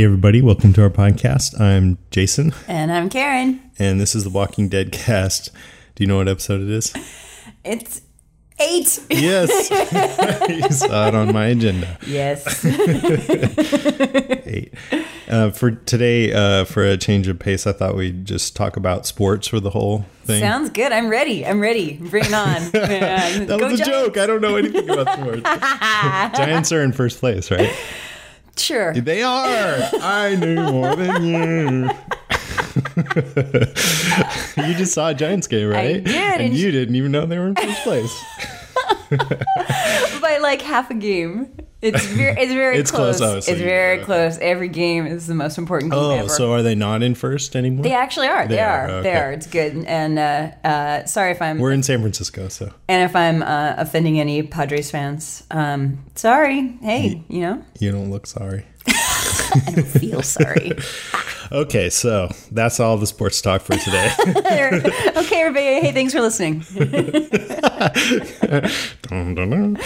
Hey, everybody, welcome to our podcast. I'm Jason, And I'm Karen. and this is the Walking Dead cast. Do you know what episode it is? It's eight. Yes. you saw it on my agenda. Yes. Eight. Uh, for today, uh, for a change of pace, I thought we'd just talk about sports for the whole thing. Sounds good. I'm ready. I'm ready. Bring it on. that Go was a Giants. joke. I don't know anything about sports. Giants are in first place, right? Sure. They are. I knew more than you. you just saw a Giants game, right? I did, And and you didn't even know they were in first place. By like half a game. It's very, it's very It's close, close. it's very okay. close. Every game is the most important game Oh, ever. so are they not in first anymore? they actually are. They, They are. are, They are. It's good. And uh, uh, sorry if I'm We're in San Francisco, so and if I'm uh, offending any Padres fans. Um, sorry. Hey, you know, you don't look sorry. I don't feel sorry. Okay, so that's all the sports talk for today. okay, everybody. Hey, thanks for listening. Dun, dun, dun.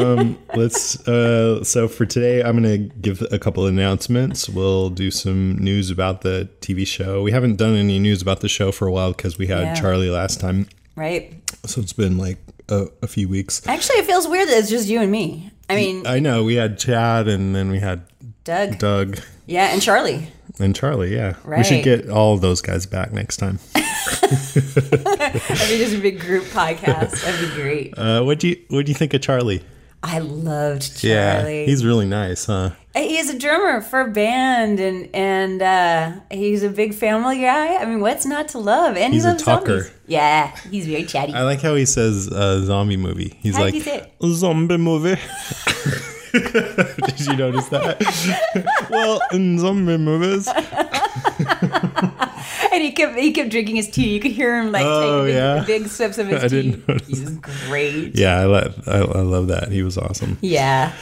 um, let's. Uh, so for today, I'm going to give a couple announcements. We'll do some news about the TV show. We haven't done any news about the show for a while because we had Yeah. Charlie last time, Right. so it's been like a, a few weeks. Actually, it feels weird that it's just you and me. I mean, I know we had Chad, and then we had Doug. Doug Yeah, and Charlie. and Charlie. Yeah, we should get all of those guys back next time. That'd be just a big group podcast. That'd be great. Uh, what do you What do you think of Charlie? I loved Charlie. Yeah, he's really nice, huh? he's a drummer for a band, and and uh, he's a big family guy. I mean, what's not to love? And He's he a loves talker. zombies. Yeah, he's very chatty. I like how he says uh, zombie movie. He's How like did he say it? zombie movie. Did you notice that? well, in zombie movies. and he kept he kept drinking his tea. You could hear him like Oh, take big, yeah? big sips of his I tea. didn't notice He's great. Yeah, I, lo- I, I love that. He was awesome. Yeah.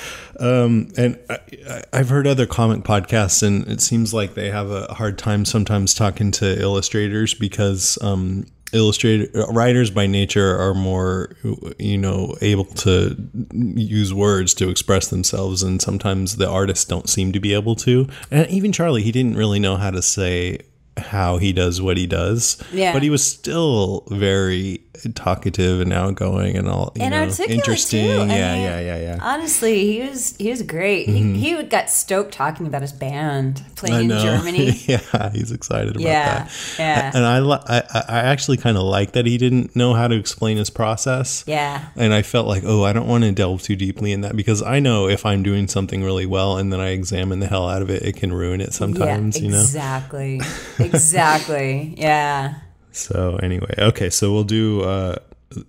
Um, and I, I- I've heard other comic podcasts, and it seems like they have a hard time sometimes talking to illustrators because um, illustrator uh, writers by nature are more, you know, able to use words to express themselves, and sometimes the artists don't seem to be able to. And even Charlie, he didn't really know how to say how he does what he does. Yeah. But he was still very talkative and outgoing and all you And know, articulate, interesting. Yeah, mean, yeah, yeah, yeah. Honestly, he was he was great. Mm-hmm. He, he got stoked talking about his band playing in Germany. yeah, he's excited about Yeah, that. yeah. And I, I, I actually kind of like that he didn't know how to explain his process. Yeah. And I felt like, oh, I don't want to delve too deeply in that because I know if I'm doing something really well and then I examine the hell out of it, it can ruin it sometimes, yeah, you know? exactly. exactly. Yeah. So anyway, okay, so we'll do uh,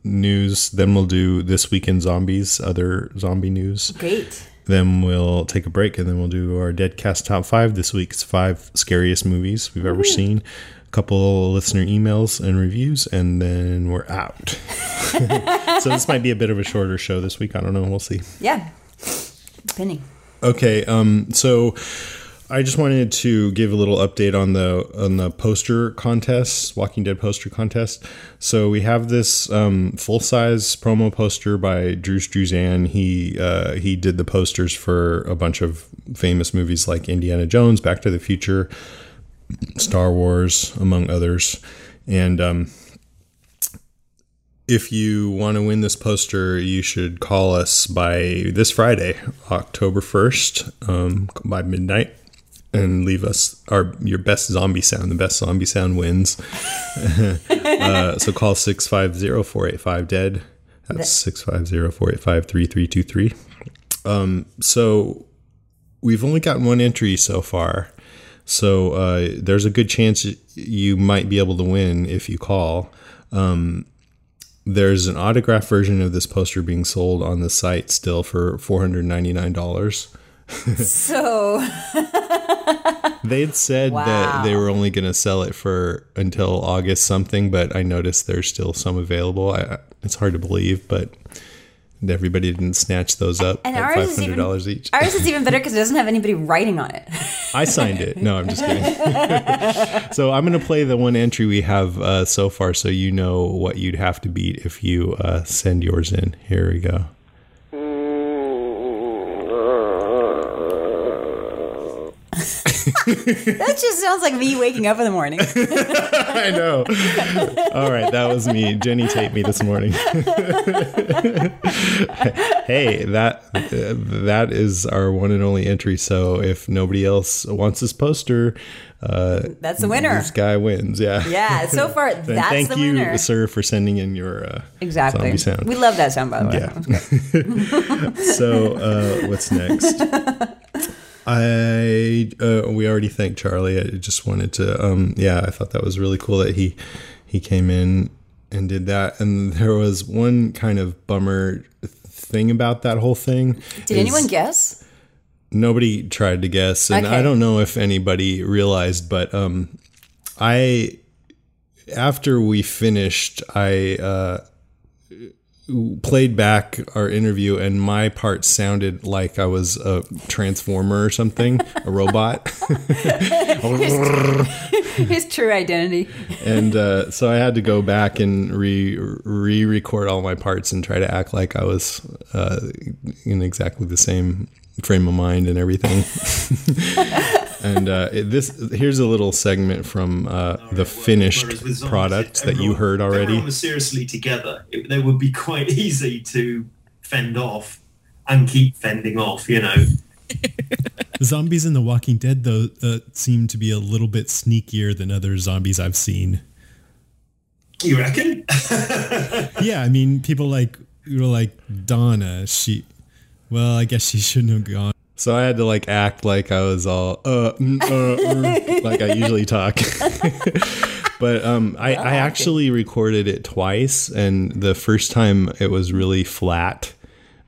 news, then we'll do this weekend zombies, other zombie news. Great. Then we'll take a break and then we'll do our Deadcast top five. This week's five scariest movies we've ever seen. A couple listener emails and reviews, and then we're out. so this might be a bit of a shorter show this week. I don't know. We'll see. Yeah. Penny. Okay. Um. So I just wanted to give a little update on the on the poster contest, Walking Dead poster contest. So we have this um, full size promo poster by Drew Struzan. He uh, he did the posters for a bunch of famous movies like Indiana Jones, Back to the Future, Star Wars, among others. And um, if you want to win this poster, you should call us by this Friday, October 1st, um, by midnight, and leave us our your best zombie sound. The best zombie sound wins. uh, so call 650 485 dead. That's 650 485 3323. Um, So we've only gotten one entry so far. So uh, there's a good chance you might be able to win if you call. Um, there's an autograph version of this poster being sold on the site still for $499. So They'd said that they were only going to sell it for until August something, but I noticed there's still some available. I, it's hard to believe, but everybody didn't snatch those up And at is $500 even- each. ours is even better because it doesn't have anybody writing on it. I signed it. No, I'm just kidding. so I'm going to play the one entry we have uh, so far so you know what you'd have to beat if you uh, send yours in. Here we go. that just sounds like me waking up in the morning. I know. All right, that was me. Jenny taped me this morning. hey, that uh, that is our one and only entry. So if nobody else wants this poster, uh, That's the winner. this guy wins. Yeah. Yeah, so far that's thank the you, winner. sir, for sending in your uh, Exactly. sound. We love that sound, by the way. Yeah. so uh, what's next? I uh, we already thanked Charlie. I just wanted to um yeah, I thought that was really cool that he he came in and did that. And there was one kind of bummer thing about that whole thing. Did anyone guess? Nobody tried to guess, and I don't know if anybody realized, but um, I after we finished, I uh, played back our interview, and my part sounded like I was a transformer or something, a robot, His true identity. and uh, so I had to go back and re re record all my parts and try to act like I was uh, in exactly the same frame of mind and everything. and uh, this here's a little segment from uh, the finished Whereas zombies, product if that you heard already. Everyone was seriously together. It, they would be quite easy to fend off and keep fending off. You know. The zombies in The Walking Dead, though, uh, seem to be a little bit sneakier than other zombies I've seen. You reckon? Yeah, I mean, people like you were like Donna. She, well, I guess she shouldn't have gone. So I had to like act like I was all uh, mm, uh mm, like I usually talk. but um, I, I actually recorded it twice, and the first time it was really flat.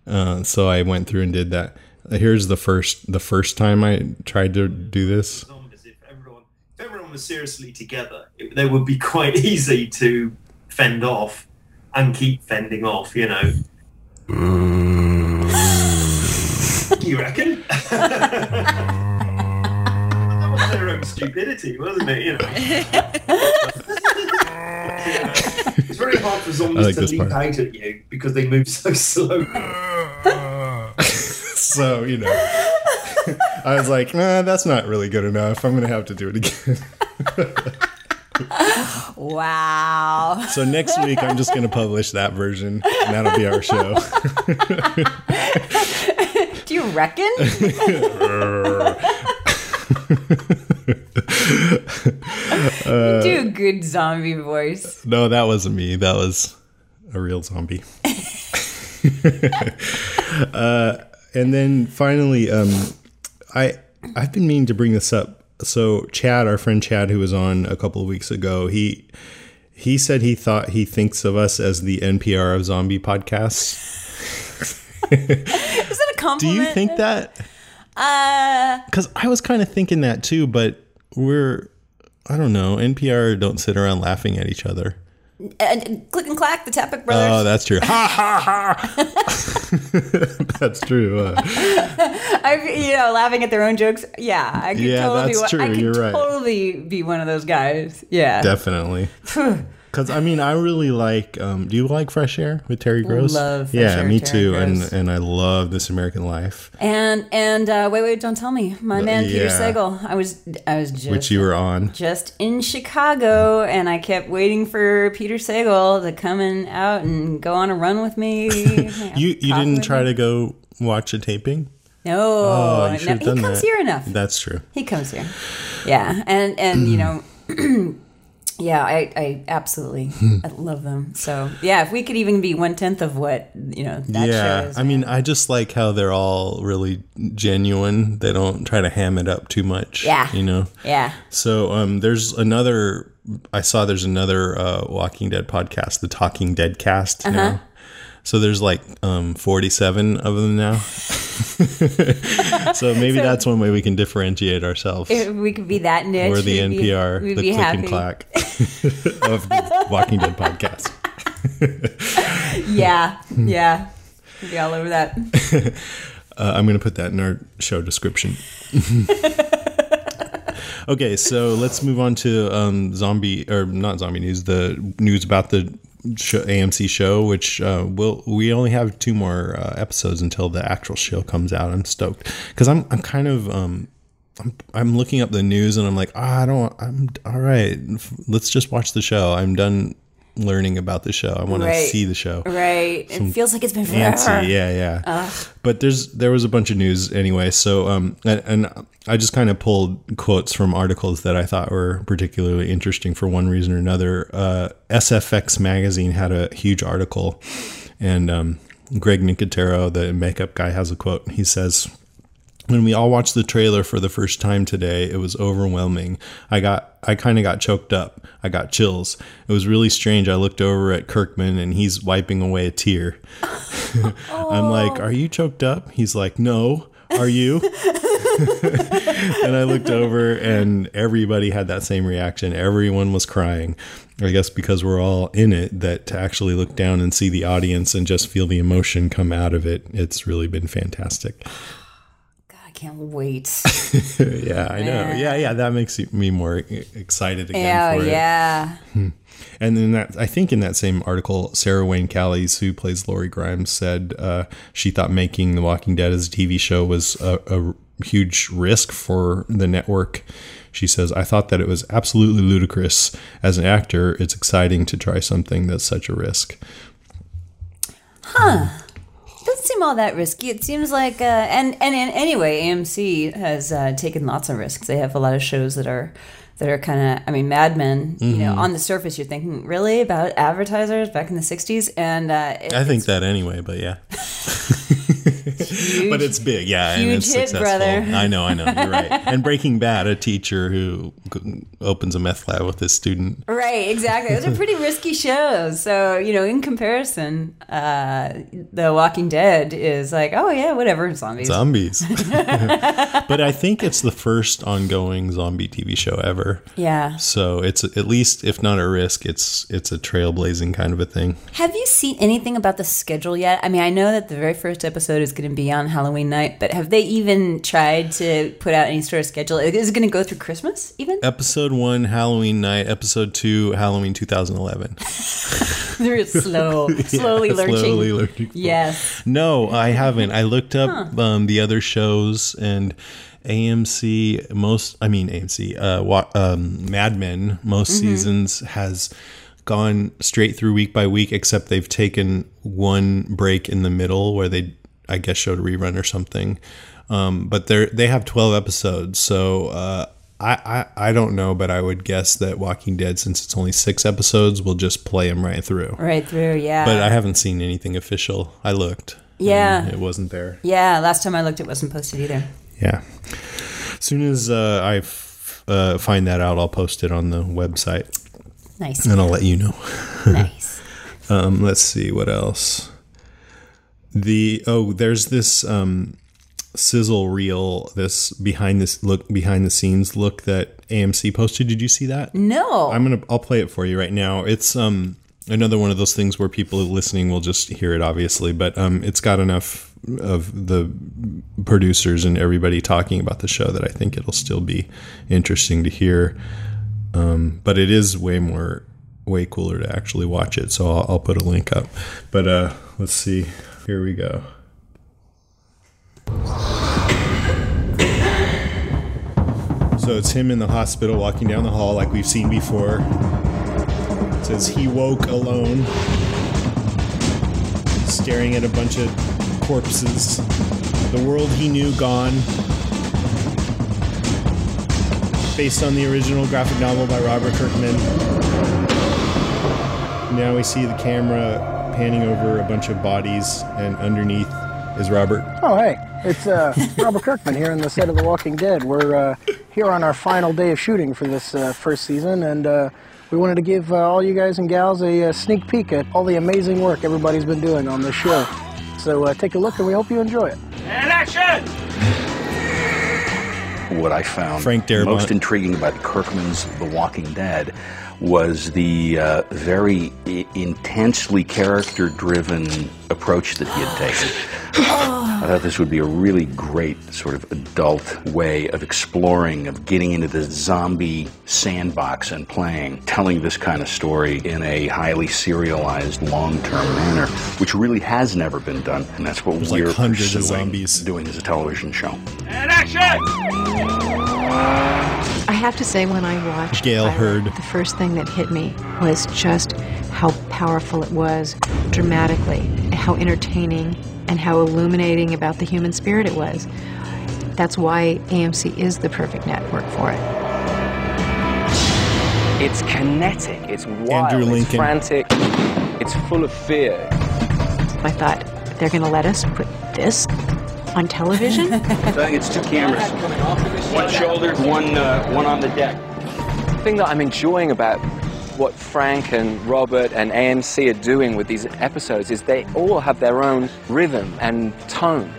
Uh, so I went through and did that. Here's the first the first time I tried to do this. If everyone, if everyone was seriously together, it, they would be quite easy to fend off and keep fending off. You know. You reckon? that was their own stupidity, wasn't it? You know. it's very hard for zombies like to leap part. out at you because they move so slowly. So you know, I was like, nah, that's not really good enough. I'm gonna have to do it again. Wow. So next week I'm just gonna publish that version, and that'll be our show. You reckon? you do a good zombie voice. No, that wasn't me. That was a real zombie. uh, and then finally, um, I I've been meaning to bring this up. So Chad, our friend Chad, who was on a couple of weeks ago, he he said he thought he thinks of us as the NPR of zombie podcasts. Is that a Do you think that? Uh, Because I was kind of thinking that too, but we're I don't know. NPR don't sit around laughing at each other. and, click and clack, the Tappet brothers. Oh, that's true. Ha ha ha. that's true. Uh, I, you know, laughing at their own jokes. Yeah, I could Yeah, totally. that's be, true, I could you're right. totally be one of those guys. Yeah. definitely. Because I mean, I really like. Um, do you like Fresh Air with Terry Gross? Love Fresh yeah, Air, me Terry too. Gross. And and I love This American Life, And and uh, wait, wait, don't tell me, my man Peter yeah. Sagal. I was I was just which you were on. just in Chicago, and I kept waiting for Peter Sagal to come in out and go on a run with me. You you didn't try to go watch a taping? No, Oh, no, he comes that. here enough. That's true. He comes here. Yeah, and and you know, yeah, I I absolutely I love them. So yeah, if we could even be one tenth of what you know that yeah, show is. I mean, I just like how they're all really genuine. They don't try to ham it up too much. Yeah. you know. yeah. So um, there's another. I saw there's another uh, Walking Dead podcast, the Talking Dead Cast. Uh-huh. Now. So there's like um, 47 of them now. so maybe that's one way we can differentiate ourselves. We could be that niche, We're the we'd NPR, we'd the be click happy. and clack of the Walking Dead podcast. Yeah, yeah. We'd be all over that. Uh, I'm going to put that in our show description. okay, so let's move on to um, zombie or not zombie news. The news about the show, AMC show, which uh, will we only have two more uh, episodes until the actual show comes out. I'm stoked because I'm I'm kind of um, I'm, I'm looking up the news and I'm like, ah, I don't. I'm all right. Let's just watch the show. I'm done learning about the show. I want Right. to see the show. Right. It feels like it's been forever. Fancy, yeah, yeah. But there's there was a bunch of news anyway. So um, and, and I just kind of pulled quotes from articles that I thought were particularly interesting for one reason or another. Uh, SFX magazine had a huge article, and um, Greg Nicotero, the makeup guy, has a quote. He says. When we all watched the trailer for the first time today, it was overwhelming. I got I kind of got choked up. I got chills. It was really strange. I looked over at Kirkman and he's wiping away a tear. I'm like, "Are you choked up?" He's like, "No." Are you? and I looked over and everybody had that same reaction. Everyone was crying. I guess because we're all in it that to actually look down and see the audience and just feel the emotion come out of it, it's really been fantastic. Can't wait. yeah, I know. Yeah, yeah, that makes me more excited again Oh for it. yeah. And then that I think in that same article, Sarah Wayne Callies, who plays Lori Grimes, said uh, she thought making The Walking Dead as a TV show was a, a huge risk for the network. She says, "I thought that it was absolutely ludicrous. As an actor, it's exciting to try something that's such a risk." Doesn't seem all that risky. It seems like, uh, and and in anyway, AMC has uh, taken lots of risks. They have a lot of shows that are that are kind of. I mean, Mad Men. You know, on the surface, you're thinking really about advertisers back in the '60s, and uh, it- I think that anyway, but yeah. huge. but it's big, yeah, and it's hit, successful. brother. I know, I know, you're right. And Breaking Bad, a teacher who opens a meth lab with his student. Right, exactly. Those are pretty risky shows. So, you know, in comparison, uh, The Walking Dead is like, oh, yeah, whatever, zombies. Zombies. but I think it's the first ongoing zombie TV show ever. yeah. So it's at least, if not a risk, it's it's a trailblazing kind of a thing. Have you seen anything about the schedule yet? I mean, I know that the very first episode is going to be on Halloween night, but have they even tried to put out any sort of schedule? Is it going to go through Christmas even? Episode one, Halloween night. Episode two, Halloween 2011. They're slow, slowly Yeah, lurching. slowly lurching. Yes. No, I haven't. I looked up um, the other shows and AMC most. I mean AMC. Uh, wa- um, Mad Men most seasons has gone straight through week by week, except they've taken one break in the middle where they, I guess, showed a rerun or something. Um, but they they have twelve episodes, so. Uh, I, I, I don't know, but I would guess that Walking Dead, since it's only six episodes, will just play them right through. Right through, yeah. But I haven't seen anything official. I looked. Yeah. it wasn't there. yeah, last time I looked, it wasn't posted either. Yeah. As soon as uh, I f- uh, find that out, I'll post it on the website Nice. and I'll let you know. nice. Um, let's see what else. The oh, there's this um, sizzle reel, this behind this look behind the scenes look that AMC posted. Did you see that? No. I'm gonna I'll play it for you right now. It's um another one of those things where people listening will just hear it obviously, but um it's got enough of the producers and everybody talking about the show that I think it'll still be interesting to hear. Um, but it is way more way cooler to actually watch it, so I'll, I'll put a link up. But uh let's see. Here we go. So it's him in the hospital walking down the hall like we've seen before. It says he woke alone, staring at a bunch of corpses. The world he knew gone. Based on the original graphic novel by Robert Kirkman. Now we see the camera panning over a bunch of bodies, and underneath is Robert. Oh, hey, it's uh, Robert Kirkman here on the set of The Walking Dead. We're uh, here on our final day of shooting for this uh, first season, and uh, we wanted to give uh, all you guys and gals a, uh sneak peek at all the amazing work everybody's been doing on this show. So uh, take a look, and we hope you enjoy it. And action! What I found Frank Darabont. most intriguing about Kirkman's The Walking Dead was the uh, very I- intensely character-driven approach that he had taken. I thought this would be a really great sort of adult way of exploring, of getting into the zombie sandbox and playing, telling this kind of story in a highly serialized, long-term manner, which really has never been done, and that's what There's like we're hundreds of pursuing zombies. doing as a television show. Action! I have to say, when I watched Gale Hurd, the first thing that hit me was just how powerful it was dramatically, how entertaining, and how illuminating about the human spirit it was. That's why AMC is the perfect network for it. It's kinetic, it's wild, it's frantic, it's full of fear. I thought, they're going to let us put this on television? I think it's two cameras, one shoulder, one uh, one on the deck. The thing that I'm enjoying about what Frank and Robert and AMC are doing with these episodes is they all have their own rhythm and tone,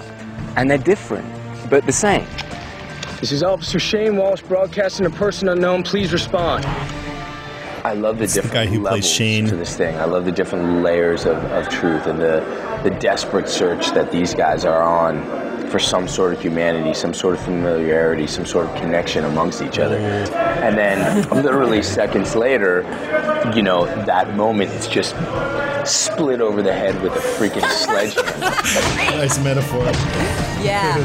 and they're different, but the same. This is Officer Shane Walsh broadcasting to person unknown. Please respond. I love the the different guy who plays levels Shane. to this thing. I love the different layers of, of truth and the the desperate search that these guys are on for some sort of humanity, some sort of familiarity, some sort of connection amongst each other. Mm. And then literally seconds later, you know, that moment it's just split over the head with a freaking sledgehammer. nice metaphor. Yeah.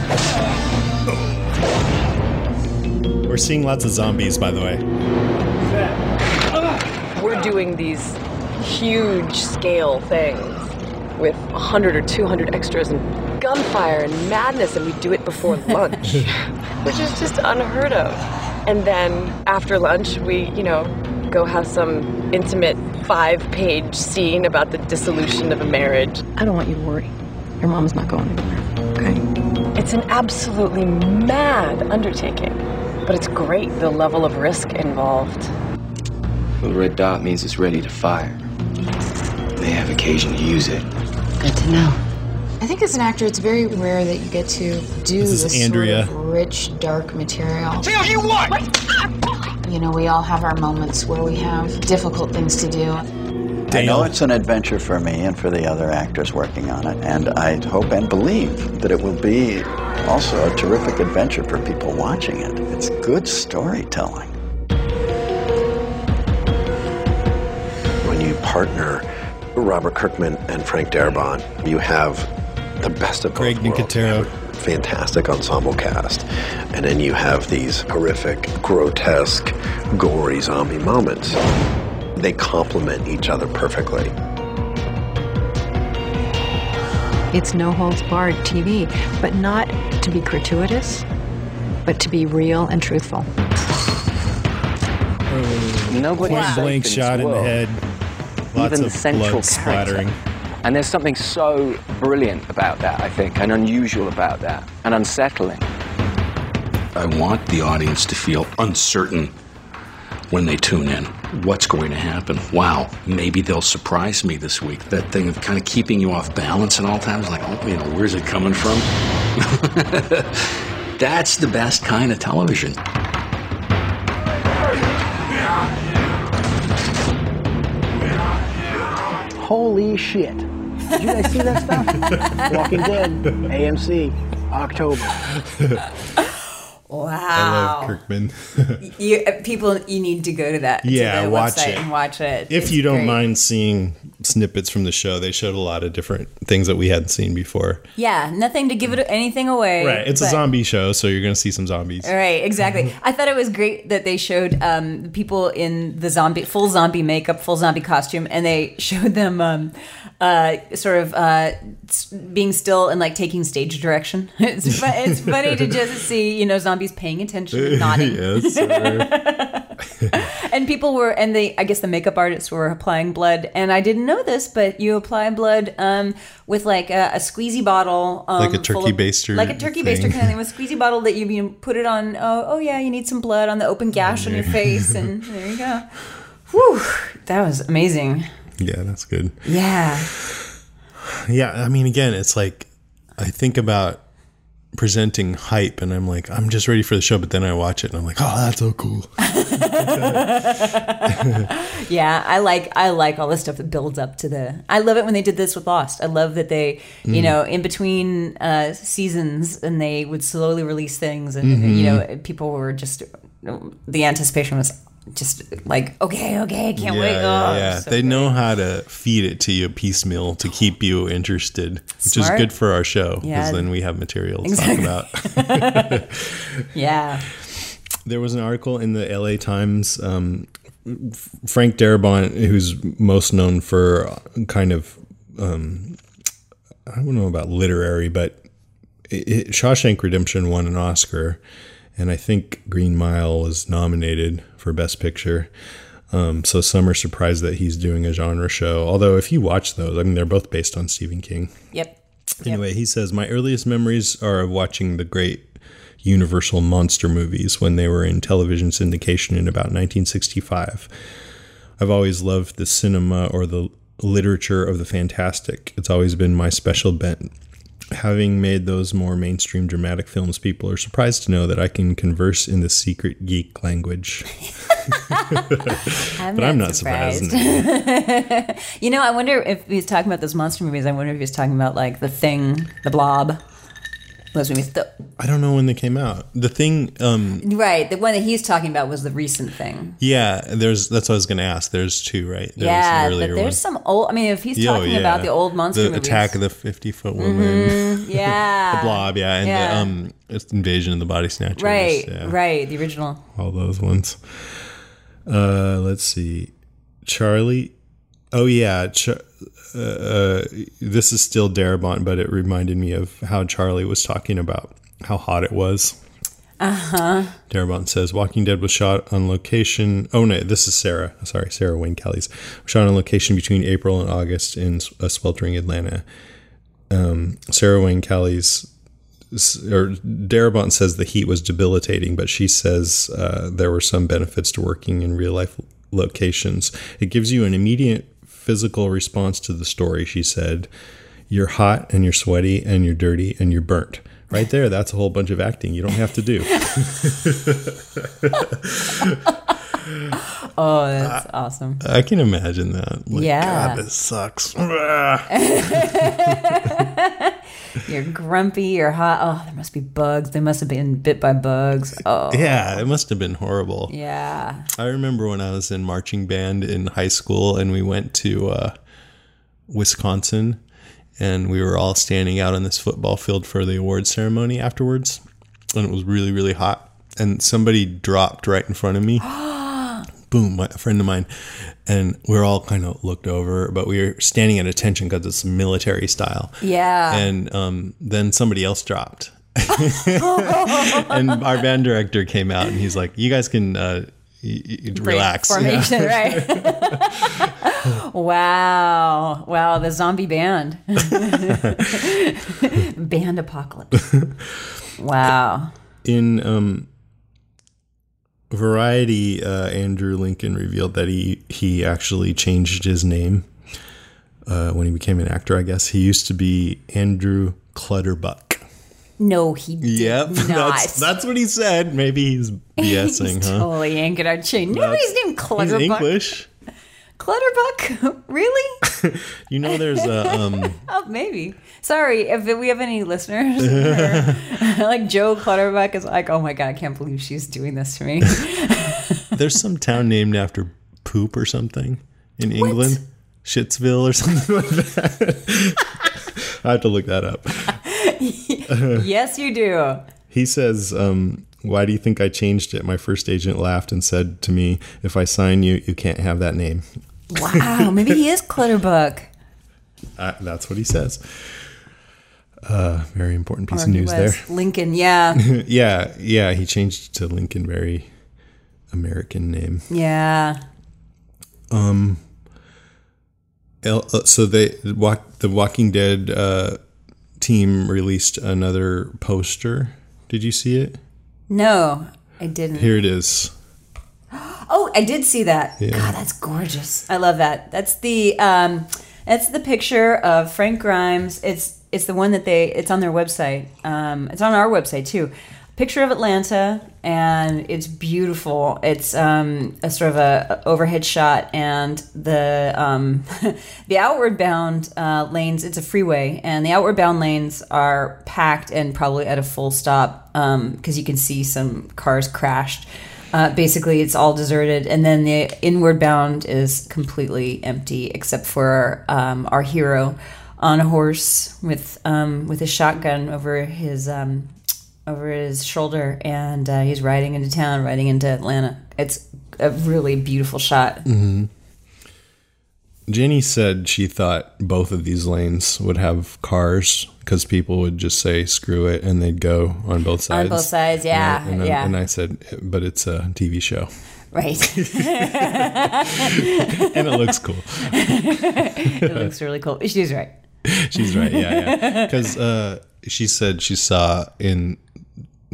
We're seeing lots of zombies, by the way. we're doing these huge scale things with 100 or 200 extras and gunfire and madness, and we do it before lunch, which is just unheard of. And then after lunch, we, you know, go have some intimate five page scene about the dissolution of a marriage. I don't want you to worry. Your mom's not going anywhere, okay? It's an absolutely mad undertaking, but it's great the level of risk involved. the red dot means it's ready to fire. They have occasion to use it. Good to know. I think as an actor, it's very rare that you get to do This this Andrea. sort of rich, dark material. Tell you what! You know, we all have our moments where we have difficult things to do. I know it's an adventure for me and for the other actors working on it, and I hope and believe that it will be also a terrific adventure for people watching it. It's good storytelling. when you partner Robert Kirkman and Frank Darabont, you have the best of both Greg worlds. Nicotero. You Fantastic ensemble cast, and then you have these horrific, grotesque, gory zombie moments. They complement each other perfectly. It's no holds barred TV, but not to be gratuitous, but to be real and truthful. Nobody Point blank shot in the head. Lots Even of the central blood character. splattering. And there's something so brilliant about that, I think, and unusual about that, and unsettling. I want the audience to feel uncertain when they tune in. What's going to happen? Wow, maybe they'll surprise me this week. That thing of kind of keeping you off balance and all times, like, oh, you know, where's it coming from? That's the best kind of television. Holy shit. Did you guys see that stuff? Walking Dead, AMC, October. Wow. I love Kirkman. You, uh, people, you need to go to that. to yeah, the watch website it. and watch it. If It's you don't great. mind seeing snippets from the show, they showed a lot of different things that we hadn't seen before. Yeah, nothing to give it anything away. Right, it's a zombie show, so you're going to see some zombies. Right, exactly. I thought it was great that they showed um, people in the zombie, full zombie makeup, full zombie costume, and they showed them um, uh, sort of uh, being still and like taking stage direction. It's, it's funny to just see, you know, zombies paying attention, and nodding. yes. And people were, and they, I guess the makeup artists were applying blood, and I didn't know this, but you apply blood um, with like a, a squeezy bottle, um, Like a turkey of- baster like a turkey thing. baster kind of thing, with a squeezy bottle that you, you put it on. Oh, oh yeah, you need some blood on the open gash on your face, and there you go. Whew, that was amazing. yeah, that's good. Yeah, Yeah, I mean, again, it's like I think about presenting hype, and I'm like, I'm just ready for the show. But then I watch it, and I'm like, oh, that's so cool. yeah, I like I like all the stuff that builds up to the. I love it when they did this with Lost. I love that they, you Mm. know, in between uh, seasons, and they would slowly release things, and Mhm. you know, people were just the anticipation was just like, okay, okay, can't yeah, wait. yeah, Oh, yeah. so they know how to feed it to you piecemeal to keep you interested, which Smart. is good for our show because Yeah. then we have material to Exactly. talk about. Yeah. There was an article in the LA Times. Um, Frank Darabont, who's most known for kind of, um, I don't know about literary, but it, it, Shawshank Redemption won an Oscar, and I think Green Mile was nominated for Best Picture. Um, so some are surprised that he's doing a genre show. Although if you watch those, I mean, they're both based on Stephen King. Yep. Anyway, he says, My earliest memories are of watching the great Universal monster movies when they were in television syndication in about 1965. I've always loved the cinema or the literature of the fantastic. It's always been my special bent. Having made those more mainstream dramatic films, people are surprised to know that I can converse in the secret geek language. but I'm not surprised. you know, I wonder if he's talking about those monster movies. I wonder if he's talking about like The Thing, The Blob, those movies. The, I don't know when they came out. The thing, um, right, the one that he's talking about was the recent thing. yeah, there's that's what I was going to ask. There's two, right? There yeah, but there's one. some old. I mean, if he's talking yeah. about the old monster the movies, attack of the 50 foot woman, Mhm, yeah, the blob, yeah, and Yeah. the um, it's invasion of the body snatchers, right, yeah. right, the original. all those ones. Uh, let's see, Charlie. Oh yeah, Ch- uh, uh, this is still Darabont, but it reminded me of how Charlie was talking about how hot it was. Uh huh. Darabont says Walking Dead was shot on location. Oh no, this is Sarah. Sorry, Sarah Wayne Callies shot on location between April and August in a sweltering Atlanta. Um, Sarah Wayne Callies or Darabont says the heat was debilitating, but she says uh, there were some benefits to working in real life locations. It gives you an immediate physical response to the story. She said, "You're hot and you're sweaty and you're dirty and you're burnt." Right there, that's a whole bunch of acting you don't have to do. Oh, that's awesome. I can imagine that. Like, Yeah. God, this sucks. you're grumpy. You're hot. Oh, there must be bugs. They must have been bit by bugs. Oh, Yeah, it must have been horrible. yeah. I remember when I was in marching band in high school and we went to uh, Wisconsin and we were all standing out on this football field for the award ceremony afterwards. And it was really, really hot. And somebody dropped right in front of me. Boom, my, a friend of mine. And we are all kind of looked over, but we were standing at attention because it's military style. Yeah. And um, then somebody else dropped. and our band director came out and he's like, "You guys can uh, y- y- relax." formation, Yeah. right? wow, wow, the zombie band, band apocalypse. Wow. In um, Variety, uh, Andrew Lincoln revealed that he he actually changed his name uh, when he became an actor. I guess he used to be Andrew Clutterbuck. No, he Yep, not. that's that's what he said. Maybe he's BSing, He's huh? totally yanking our chain. Nobody's named He's Clutterbuck. English. Clutterbuck? really? You know, there's a um, Oh, maybe. Sorry if we have any listeners. like Joe Clutterbuck is like, oh my god, I can't believe she's doing this to me. There's some town named after poop or something in England. Shitsville or something like that. I have to look that up. yes, you do. He says, um, Why do you think I changed it? My first agent laughed and said to me, If I sign you, you can't have that name. Wow, maybe he is Clutterbuck. Uh, that's what he says. Uh, very important piece Or of news there. Lincoln, yeah. yeah, yeah. He changed to Lincoln. Very American name. Yeah. Um. uh, So they walk the Walking Dead uh, team released another poster. Did you see it? No, I didn't. Here it is. Oh, I did see that. Yeah. God, that's gorgeous. I love that. That's the um that's the picture of Frank Grimes. It's It's the one that they. It's on their website. Um, it's on our website too. Picture of Atlanta, and it's beautiful. It's um, a sort of a, overhead shot, and the um, the outward bound uh, lanes. It's a freeway, and the outward bound lanes are packed and probably at a full stop because you can see some cars crashed. Uh, basically, it's all deserted, and then the inward bound is completely empty, except for um, our hero on a horse with um, with a shotgun over his um, over his shoulder, and uh, he's riding into town, riding into Atlanta. It's a really beautiful shot. hmm Jenny said she thought both of these lanes would have cars because people would just say "screw it" and they'd go on both sides. On both sides, yeah, And I, and I- yeah. and I said, "But it's a TV show, Right. and it looks cool." it looks really cool. She's right. She's right. Yeah, yeah. Because uh, she said she saw in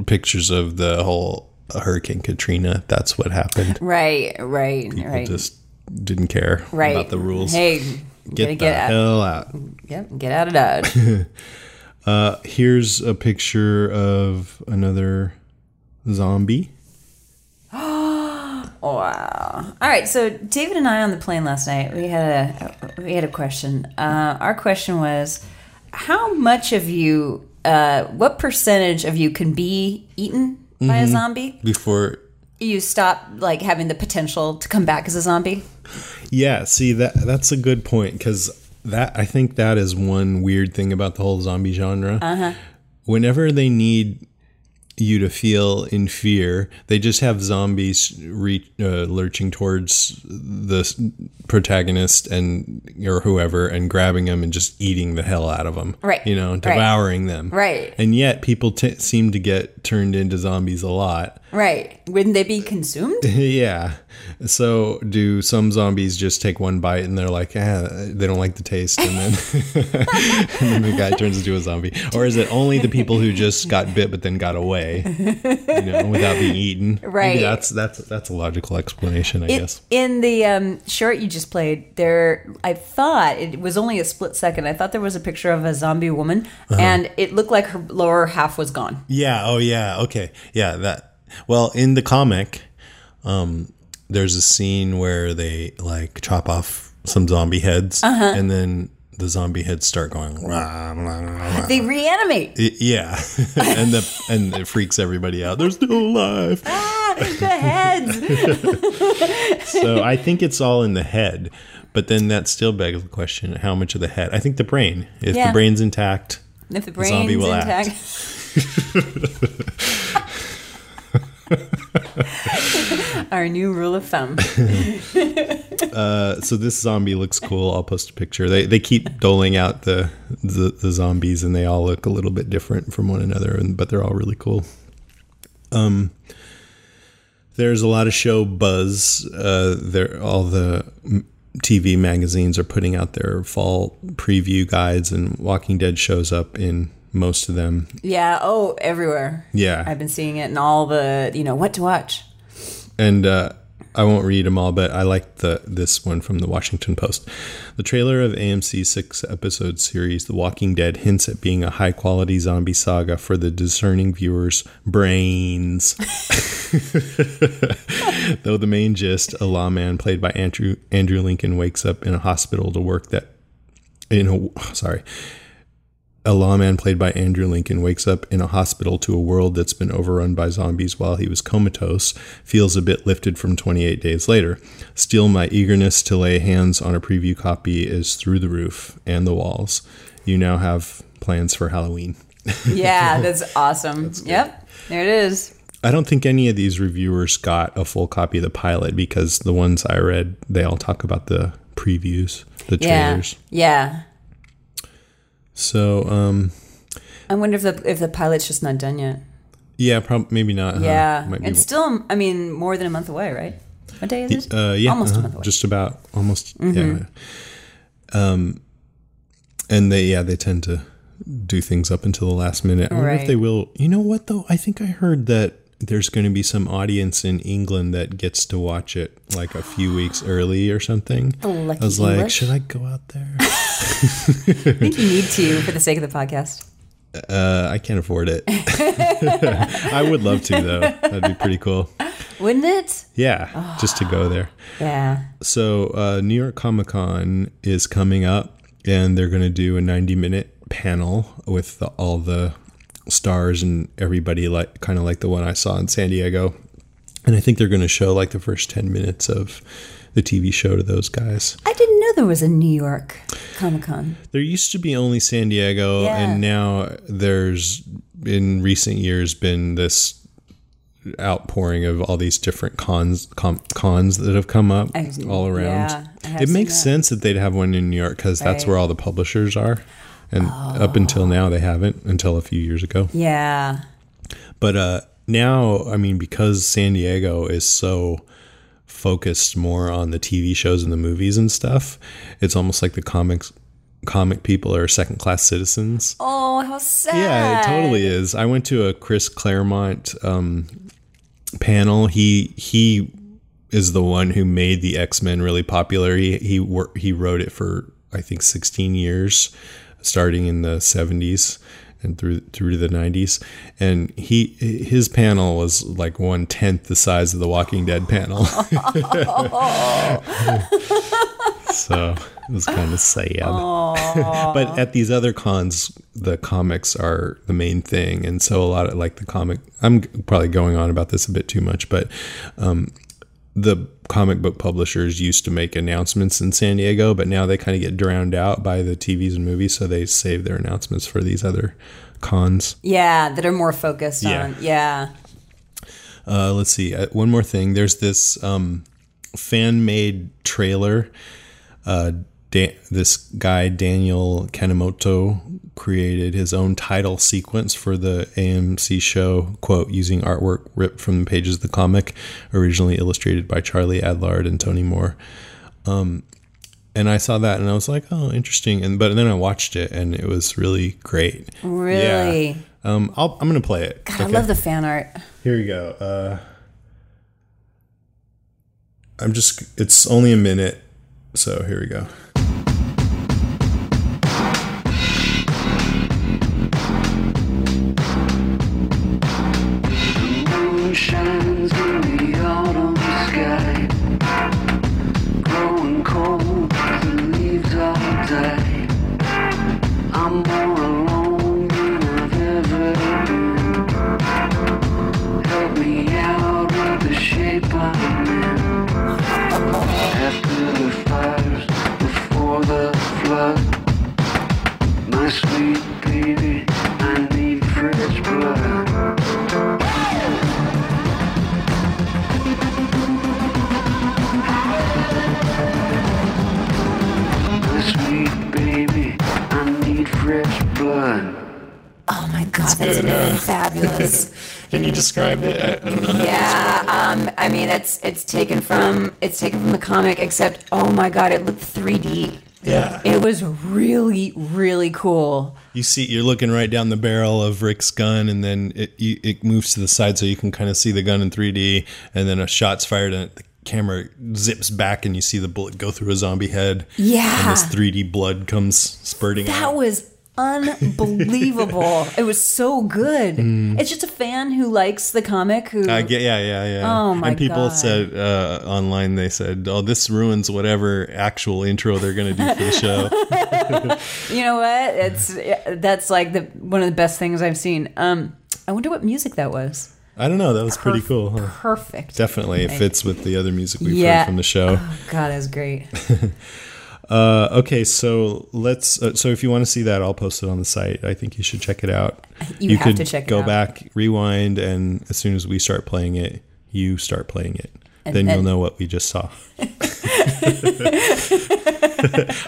pictures of the whole Hurricane Katrina. That's what happened. Right, right, People right. just didn't care right. about the rules. Hey, get gotta the get out. hell out. Yep, get out of Dodge. uh, here's a picture of another zombie. Oh wow. All right, so David and I on the plane last night, we had a we had a question. Uh, our question was, how much of you, uh, what percentage of you can be eaten by a Mhm. zombie? Before You stop like having the potential to come back as a zombie. Yeah, see that that's a good point because that I think that is one weird thing about the whole zombie genre. Uh huh. Whenever they need you to feel in fear, they just have zombies re- uh, lurching towards the protagonist and or whoever and grabbing them and just eating the hell out of them. Right, You know, right. devouring them. Right. And yet people t- seem to get turned into zombies a lot. Right. Wouldn't they be consumed? yeah. So do some zombies just take one bite and they're like, ah, they don't like the taste, and then and then the guy turns into a zombie, or is it only the people who just got bit but then got away, you know, without being eaten? Right. Maybe that's that's that's a logical explanation, I It- guess. in the um, short you just played, there, I thought it was only a split second. I thought there was a picture of a zombie woman, Uh-huh. and it looked like her lower half was gone. Yeah. Oh, yeah. Okay. Yeah. That. Well, in the comic, um, there's a scene where they like chop off some zombie heads, Uh-huh. and then the zombie heads start going. "Rah, rah, rah, rah." They reanimate. I- yeah, and the and it freaks everybody out. They're still alive. Ah, the heads. So I think it's all in the head, but then that still begs the question: How much of the head? I think the brain. If Yeah. the brain's intact, if the the zombie will intact. Our new rule of thumb. uh, so this zombie looks cool. I'll post a picture. They they keep doling out the, the the zombies, and they all look a little bit different from one another, and but they're all really cool. Um, there's a lot of show buzz. Uh, there all the TV magazines are putting out their fall preview guides, and Walking Dead shows up in most of them. yeah. Oh, everywhere. Yeah. I've been seeing it in all the, you know, what to watch. And uh, I won't read them all, but I like the this one from the Washington Post. The trailer of AMC's six episode series, The Walking Dead, hints at being a high quality zombie saga for the discerning viewers' brains. Though the main gist, a lawman played by Andrew Andrew Lincoln wakes up in a hospital to work that in a sorry. A lawman played by Andrew Lincoln wakes up in a hospital to a world that's been overrun by zombies while he was comatose, feels a bit lifted from 28 days later. Still, my eagerness to lay hands on a preview copy is through the roof and the walls. You now have plans for Halloween. Yeah, that's awesome. yep. There it is. I don't think any of these reviewers got a full copy of the pilot because the ones I read, they all talk about the previews, the Yeah. trailers. Yeah. So, um, I wonder if the if the pilot's just not done yet. yeah, probably maybe not. yeah. It's still, I mean, more than a month away, right? What day is it? Uh, yeah, Almost uh-huh, a month away. just about almost. Mhm. Yeah. Um, and they yeah they tend to do things up until the last minute. I wonder if they will. You know what though? I think I heard that there's going to be some audience in England that gets to watch it like a few weeks early or something. Lucky I was like, should I go out there? I think you need to for the sake of the podcast. Uh, I can't afford it. I would love to though. That'd be pretty cool. Wouldn't it? Yeah, just to go there. Yeah. So, uh, New York Comic Con is coming up, and they're going to do a 90 minute panel with the, all the stars and everybody, like kind of like the one I saw in San Diego. And I think they're going to show like the first 10 minutes of the TV show to those guys. I didn't know there was a New York Comic Con. There used to be only San Diego, Yeah. and now there's in recent years been this outpouring of all these different cons com, cons that have come up I- all around. yeah, it makes that. sense that they'd have one in New York because that's where all the publishers are, and up until now they haven't until a few years ago. Yeah. But uh, now, I mean, because San Diego is so focused more on the TV shows and the movies and stuff, it's almost like the comics comic people are second class citizens. Oh, how sad. Yeah, it totally is. I went to a Chris Claremont um, panel. He he is the one who made the X Men really popular. He he wor- he wrote it for I think 16 years, starting in the 70s and through through to the 90s. And he his panel was like one tenth the size of the Walking Dead panel. so it was kind of sad. but at these other cons, the comics are the main thing, and so a lot of like the comic. I'm probably going on about this a bit too much, but um, the comic book publishers used to make announcements in San Diego, but now they kind of get drowned out by the TVs and movies, so they save their announcements for these other cons. Yeah, that are more focused Yeah. on. Yeah. Uh, let's see. Uh, one more thing. There's this um, fan made trailer. Uh, da- this guy, Daniel Kanemoto, created his own title sequence for the AMC show, quote, using artwork ripped from the pages of the comic, originally illustrated by Charlie Adlard and Tony Moore. Um, and I saw that and I was like, oh, interesting. And but then I watched it and it was really great. Really? Yeah. Um, I'll, I'm going to play it. God, I love the fan art. Here we go. Uh, I'm just, it's only a minute. So here we go. It's taken from the comic, except oh my god, it looked 3D. Yeah. It was really really cool. You see, you're looking right down the barrel of Rick's gun, and then it you, it moves to the side so you can kind of see the gun in 3D, and then a shot's fired, and the camera zips back, and you see the bullet go through a zombie head. Yeah. And this 3D blood comes spurting out. That was unbelievable. it was so good. Mm. It's just a fan who likes the comic who I get, yeah, yeah, yeah. Oh, my And people God. said uh, online, they said, "Oh, this ruins whatever actual intro they're going to do for the show." You know what? It's that's like the one of the best things I've seen. Um I wonder what music that was. I don't know. That was pretty cool. Huh? Perfect. Definitely, it fits with the other music we've Yeah. heard from the show. Oh, God, was great. Uh, okay, so let's. Uh, so if you want to see that, I'll post it on the site. I think you should check it out. You have to check it go back, rewind, and as soon as we start playing it, you start playing it. And then, you'll know what we just saw. I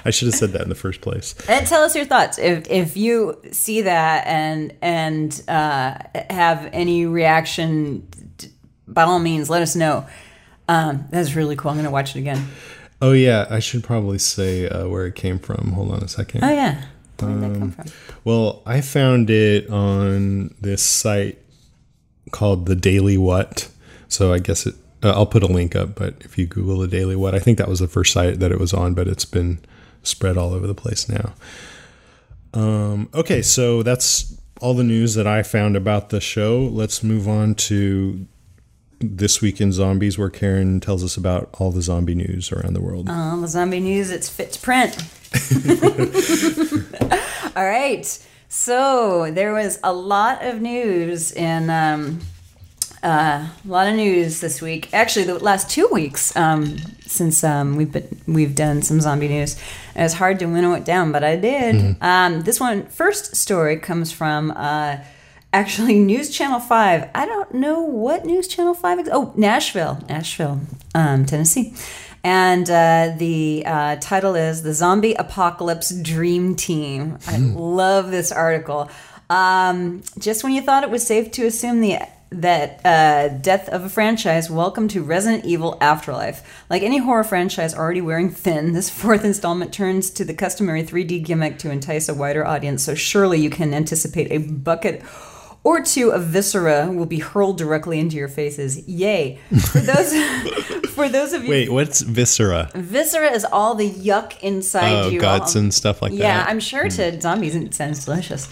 should have said that in the first place. And tell us your thoughts if if you see that and and uh, have any reaction. By all means, let us know. Um, that's really cool. I'm going to watch it again. Oh yeah, I should probably say uh, where it came from. Hold on a second. Oh yeah, where did that come Um, from? Well, I found it on this site called the Daily What. So I guess it. Uh, I'll put a link up, but if you Google the Daily What, I think that was the first site that it was on, but it's been spread all over the place now. Um, okay, so that's all the news that I found about the show. Let's move on to this week in zombies, where Karen tells us about all the zombie news around the world. Uh, the zombie news, it's fit to print. All right. So there was a lot of news in um, uh, a lot of news this week. Actually, the last two weeks um, since um, we've been we've done some zombie news. And it's hard to winnow it down, but I did. Mm-hmm. Um, this one first story comes from. Uh, Actually, News Channel 5. I don't know what News Channel 5 is. Oh, Nashville. Nashville, um, Tennessee. And uh, the uh, title is The Zombie Apocalypse Dream Team. I love this article. Um, just when you thought it was safe to assume the that uh, death of a franchise, welcome to Resident Evil Afterlife. Like any horror franchise already wearing thin, this fourth installment turns to the customary 3D gimmick to entice a wider audience, so surely you can anticipate a bucket or two of viscera will be hurled directly into your faces. Yay. For those for those of you Wait, what's viscera? Viscera is all the yuck inside Oh, you. guts all- and stuff like yeah, that. Yeah, I'm sure to hmm. zombies it sounds delicious.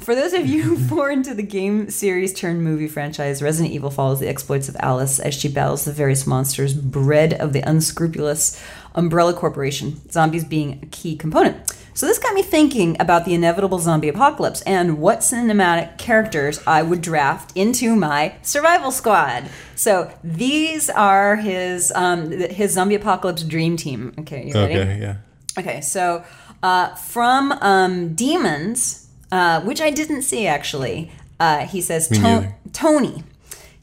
For those of you who foreign to the game series turned movie franchise, Resident Evil follows the exploits of Alice as she battles the various monsters bred of the unscrupulous Umbrella Corporation, zombies being a key component. So this got me thinking about the inevitable zombie apocalypse and what cinematic characters I would draft into my survival squad. So these are his um, his zombie apocalypse dream team. Okay, you ready? Okay, yeah. Okay, so uh, from um, Demons, uh, which I didn't see actually, uh, he says to- Tony.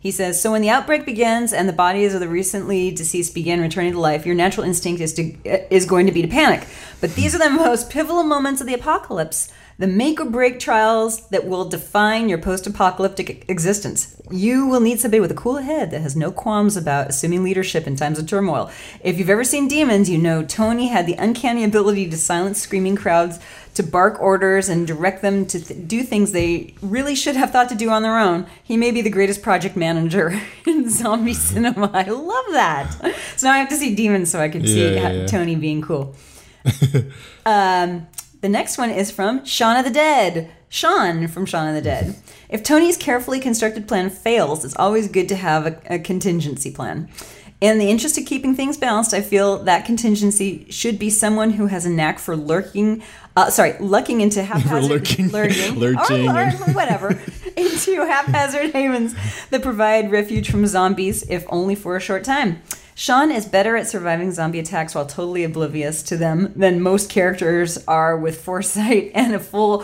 He says, so when the outbreak begins and the bodies of the recently deceased begin returning to life, your natural instinct is to is going to be to panic. But these are the most pivotal moments of the apocalypse, the make or break trials that will define your post-apocalyptic existence. You will need somebody with a cool head that has no qualms about assuming leadership in times of turmoil. If you've ever seen Demons, you know Tony had the uncanny ability to silence screaming crowds, to bark orders and direct them to th- do things they really should have thought to do on their own. He may be the greatest project manager in zombie cinema. I love that. So now I have to see Demons so I can see Yeah, yeah, yeah. Tony being cool. um, the next one is from Shaun of the Dead. Sean from Shaun of the Dead. If Tony's carefully constructed plan fails, it's always good to have a, a contingency plan. In the interest of keeping things balanced, I feel that contingency should be someone who has a knack for lurking, uh, sorry, lucking into haphazard, lurking. lurking, Lurching. or, or whatever, into haphazard havens that provide refuge from zombies, if only for a short time. Sean is better at surviving zombie attacks while totally oblivious to them than most characters are with foresight and a full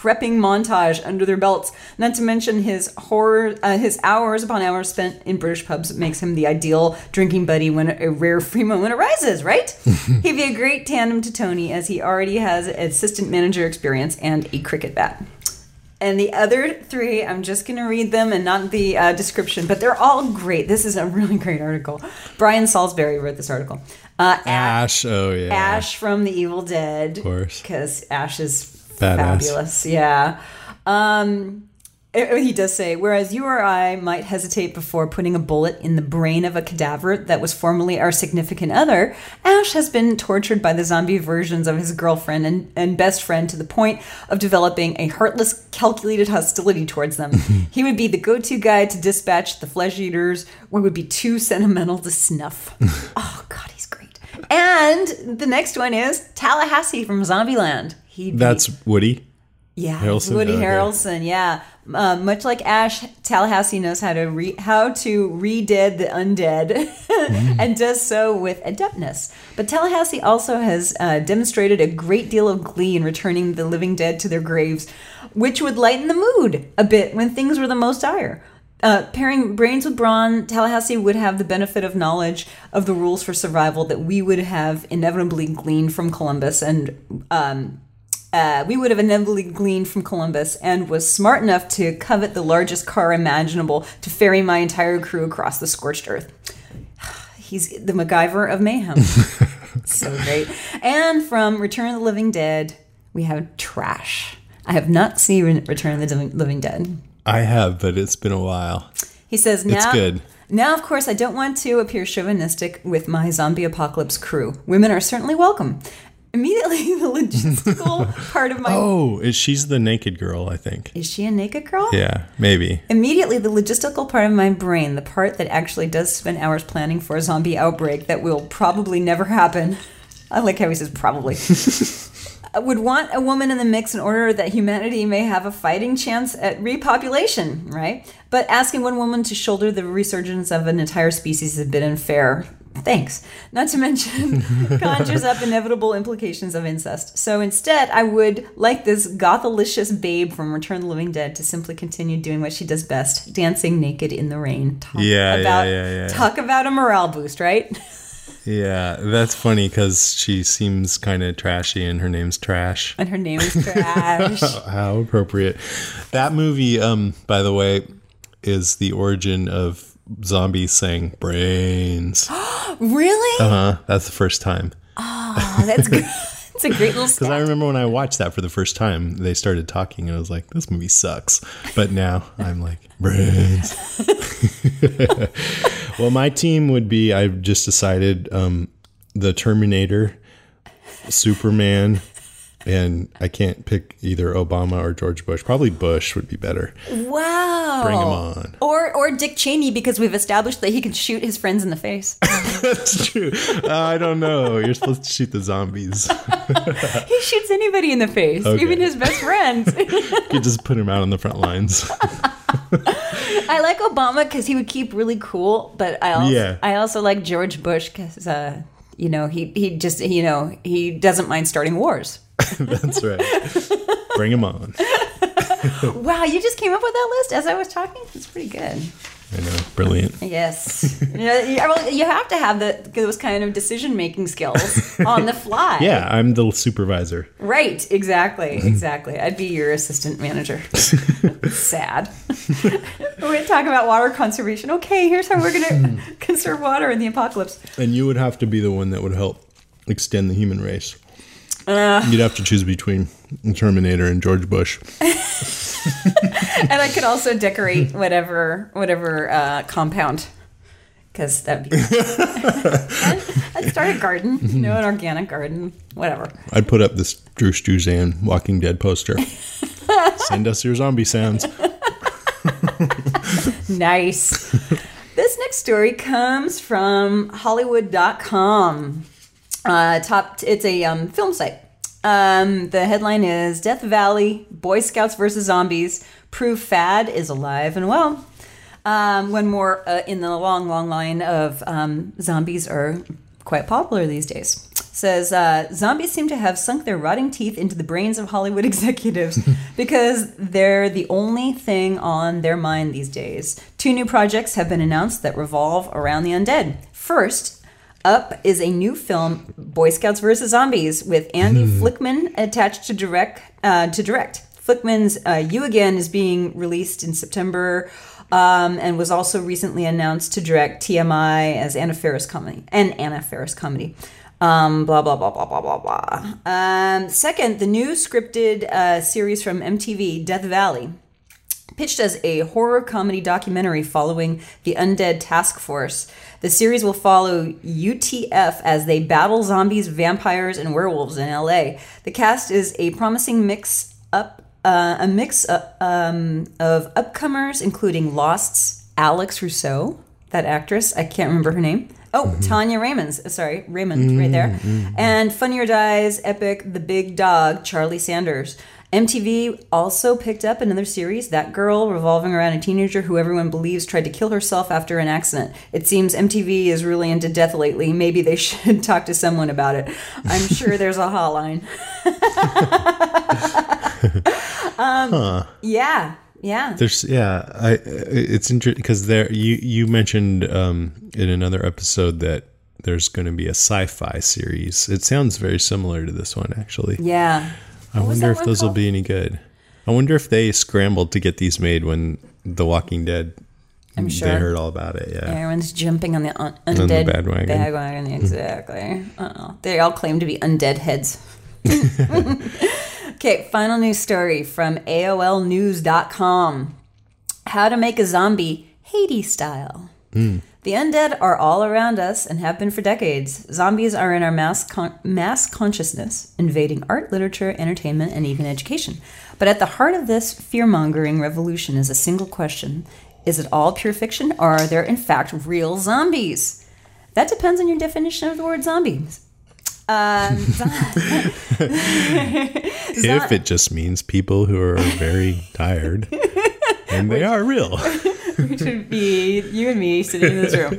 prepping montage under their belts. Not to mention his horror, uh, his hours upon hours spent in British pubs makes him the ideal drinking buddy when a rare free moment arises. Right? He'd be a great tandem to Tony as he already has assistant manager experience and a cricket bat. And the other three, I'm just going to read them and not the uh, description, but they're all great. This is a really great article. Brian Salisbury wrote this article. Uh, Ash, oh yeah. Ash from The Evil Dead. Of course. Because Ash is Badass. fabulous. Yeah. Um, eh, he does say, whereas you or I might hesitate before putting a bullet in the brain of a cadaver that was formerly our significant other, Ash has been tortured by the zombie versions of his girlfriend and, and best friend to the point of developing a heartless, calculated hostility towards them. he would be the go to guy to dispatch the flesh eaters, or would be too sentimental to snuff. oh, God, he's great. And the next one is Tallahassee from Zombieland. He'd be- That's Woody. yeah, Harrelson? Woody Okay. Harrelson. Yeah, uh, much like Ash, Tallahassee knows how to re- how to re-dead the undead, and does so with adeptness. But Tallahassee also has uh, demonstrated a great deal of glee in returning the living dead to their graves, which would lighten the mood a bit when things were the most dire. Uh, pairing brains with brawn, Tallahassee would have the benefit of knowledge of the rules for survival that we would have inevitably gleaned from Columbus and um, uh, we would have inevitably gleaned from Columbus and was smart enough to covet the largest car imaginable to ferry my entire crew across the scorched earth. He's the MacGyver of mayhem. so great. And from Return of the Living Dead, we have Trash. I have not seen Return of the Living- Dead. I have, but it's been a while. He says now. It's good. Now, of course, I don't want to appear chauvinistic with my zombie apocalypse crew. Women are certainly welcome. Immediately, the logistical part of my Oh, is she's the naked girl? I think. is she a naked girl? Yeah, maybe. Immediately, the logistical part of my brain, the part that actually does spend hours planning for a zombie outbreak that will probably never happen. I like how he says probably. would want a woman in the mix in order that humanity may have a fighting chance at repopulation, right? But asking one woman to shoulder the resurgence of an entire species is a bit unfair. Thanks. Not to mention, conjures up inevitable implications of incest. So instead, I would like this gothalicious babe from Return of the Living Dead to simply continue doing what she does best dancing naked in the rain. Talk Yeah, yeah, about, yeah, yeah. Talk about a morale boost, right? Yeah, that's funny because she seems kind of trashy, and her name's Trash. And her name is Trash. How appropriate. That movie, um, by the way, is the origin of zombies saying brains. really? Uh huh. That's the first time. Oh, that's good. It's a great little Because I remember when I watched that for the first time, they started talking, and I was like, "This movie sucks." But now I'm like, brains. well, my team would be. I've just decided um, the Terminator, Superman, and I can't pick either Obama or George Bush. Probably Bush would be better. Wow. Bring 'em on. Or or Dick Cheney because we've established that he can shoot his friends in the face. That's true. Uh, I don't know. You're supposed to shoot the zombies. he shoots anybody in the face, Okay. even his best friends. you just put him out on the front lines. I like Obama because he would keep really cool, but I also Yeah. I also like George Bush because uh, you know he he just you know he doesn't mind starting wars. That's right. Bring him on. wow, you just came up with that list as I was talking. It's pretty good. I know. Brilliant. Yes, you, know, you, have to have the, those kind of decision making skills on the fly. Yeah, I'm the supervisor. Right, exactly, exactly. I'd be your assistant manager. Sad. we're going to talk about water conservation. Okay, here's how we're going to conserve water in the apocalypse. And you would have to be the one that would help extend the human race. Uh, You'd have to choose between Terminator and George Bush. and I could also decorate whatever whatever uh, compound because that'd be. I'd start a garden, you know, an organic garden, whatever. I'd put up this Drew Struzan Walking Dead poster. Send us your zombie sounds. nice. this next story comes from Hollywood.com. Uh, top, it's a um, film site. Um, the headline is Death Valley Boy Scouts versus Zombies Prove Fad is alive and well. Um, one more uh, in the long, long line of um, zombies are quite popular these days. Says uh, zombies seem to have sunk their rotting teeth into the brains of Hollywood executives because they're the only thing on their mind these days. Two new projects have been announced that revolve around the undead. First, up is a new film, Boy Scouts vs. Zombies, with Andy Fickman attached to direct. Uh, to direct, Fickman's uh, "You Again" is being released in September, um, and was also recently announced to direct TMI as Anna Faris comedy and Anna Faris comedy. Um, blah blah blah blah blah blah blah. Um, second, the new scripted uh, series from MTV, Death Valley pitched as a horror comedy documentary following the Undead Task Force. The series will follow UTF as they battle zombies, vampires, and werewolves in LA. The cast is a promising mix up uh, a mix uh, um, of upcomers, including Lost's Alex Rousseau, that actress. I can't remember her name. Oh, Tania Raymonde's. uh, Sorry, Raymond, right there. And Funny or Die's epic The Big Dog, Charlie Sanders. MTV also picked up another series, That Girl, revolving around a teenager who everyone believes tried to kill herself after an accident. It seems MTV is really into death lately. Maybe they should talk to someone about it. I'm sure there's a hotline. um, Huh. Yeah, yeah. There's yeah, I it's interesting because there you you mentioned um, in another episode that there's going to be a sci-fi series. It sounds very similar to this one actually. Yeah. I What wonder if those will be any good. I wonder if they scrambled to get these made when The Walking Dead. I'm sure. they heard all about it. Yeah, Everyone's jumping on the un- On the undead bandwagon. bandwagon, Exactly. Uh-oh. They all claim to be undead heads. okay, final news story from AOLnews.com. How to make a zombie Haiti style. Hmm. The undead are all around us and have been for decades. Zombies are in our mass, con- mass consciousness, invading art, literature, entertainment, and even education. But at the heart of this fear mongering revolution is a single question Is it all pure fiction, or are there in fact real zombies? That depends on your definition of the word zombies. Um, if it just means people who are very tired, and they are real. which would be you and me sitting in this room.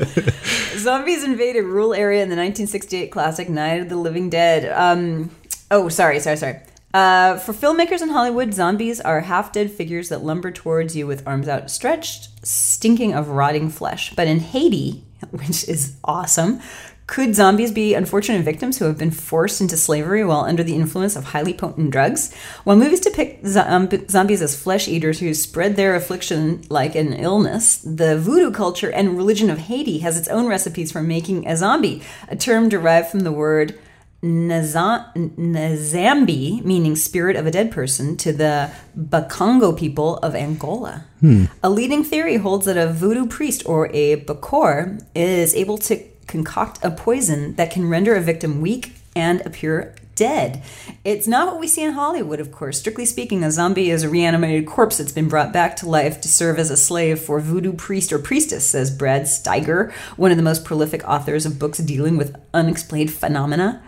Zombies invaded rural area in the 1968 classic Night of the Living Dead. Um, oh, sorry, sorry, sorry. Uh, for filmmakers in Hollywood, zombies are half dead figures that lumber towards you with arms outstretched, stinking of rotting flesh. But in Haiti, which is awesome, could zombies be unfortunate victims who have been forced into slavery while under the influence of highly potent drugs? While movies depict zom- zombies as flesh eaters who spread their affliction like an illness, the voodoo culture and religion of Haiti has its own recipes for making a zombie, a term derived from the word Naza- Nazambi, meaning spirit of a dead person, to the Bakongo people of Angola. Hmm. A leading theory holds that a voodoo priest or a bokor is able to concoct a poison that can render a victim weak and appear dead. It's not what we see in Hollywood, of course. Strictly speaking, a zombie is a reanimated corpse that's been brought back to life to serve as a slave for voodoo priest or priestess, says Brad Steiger, one of the most prolific authors of books dealing with unexplained phenomena.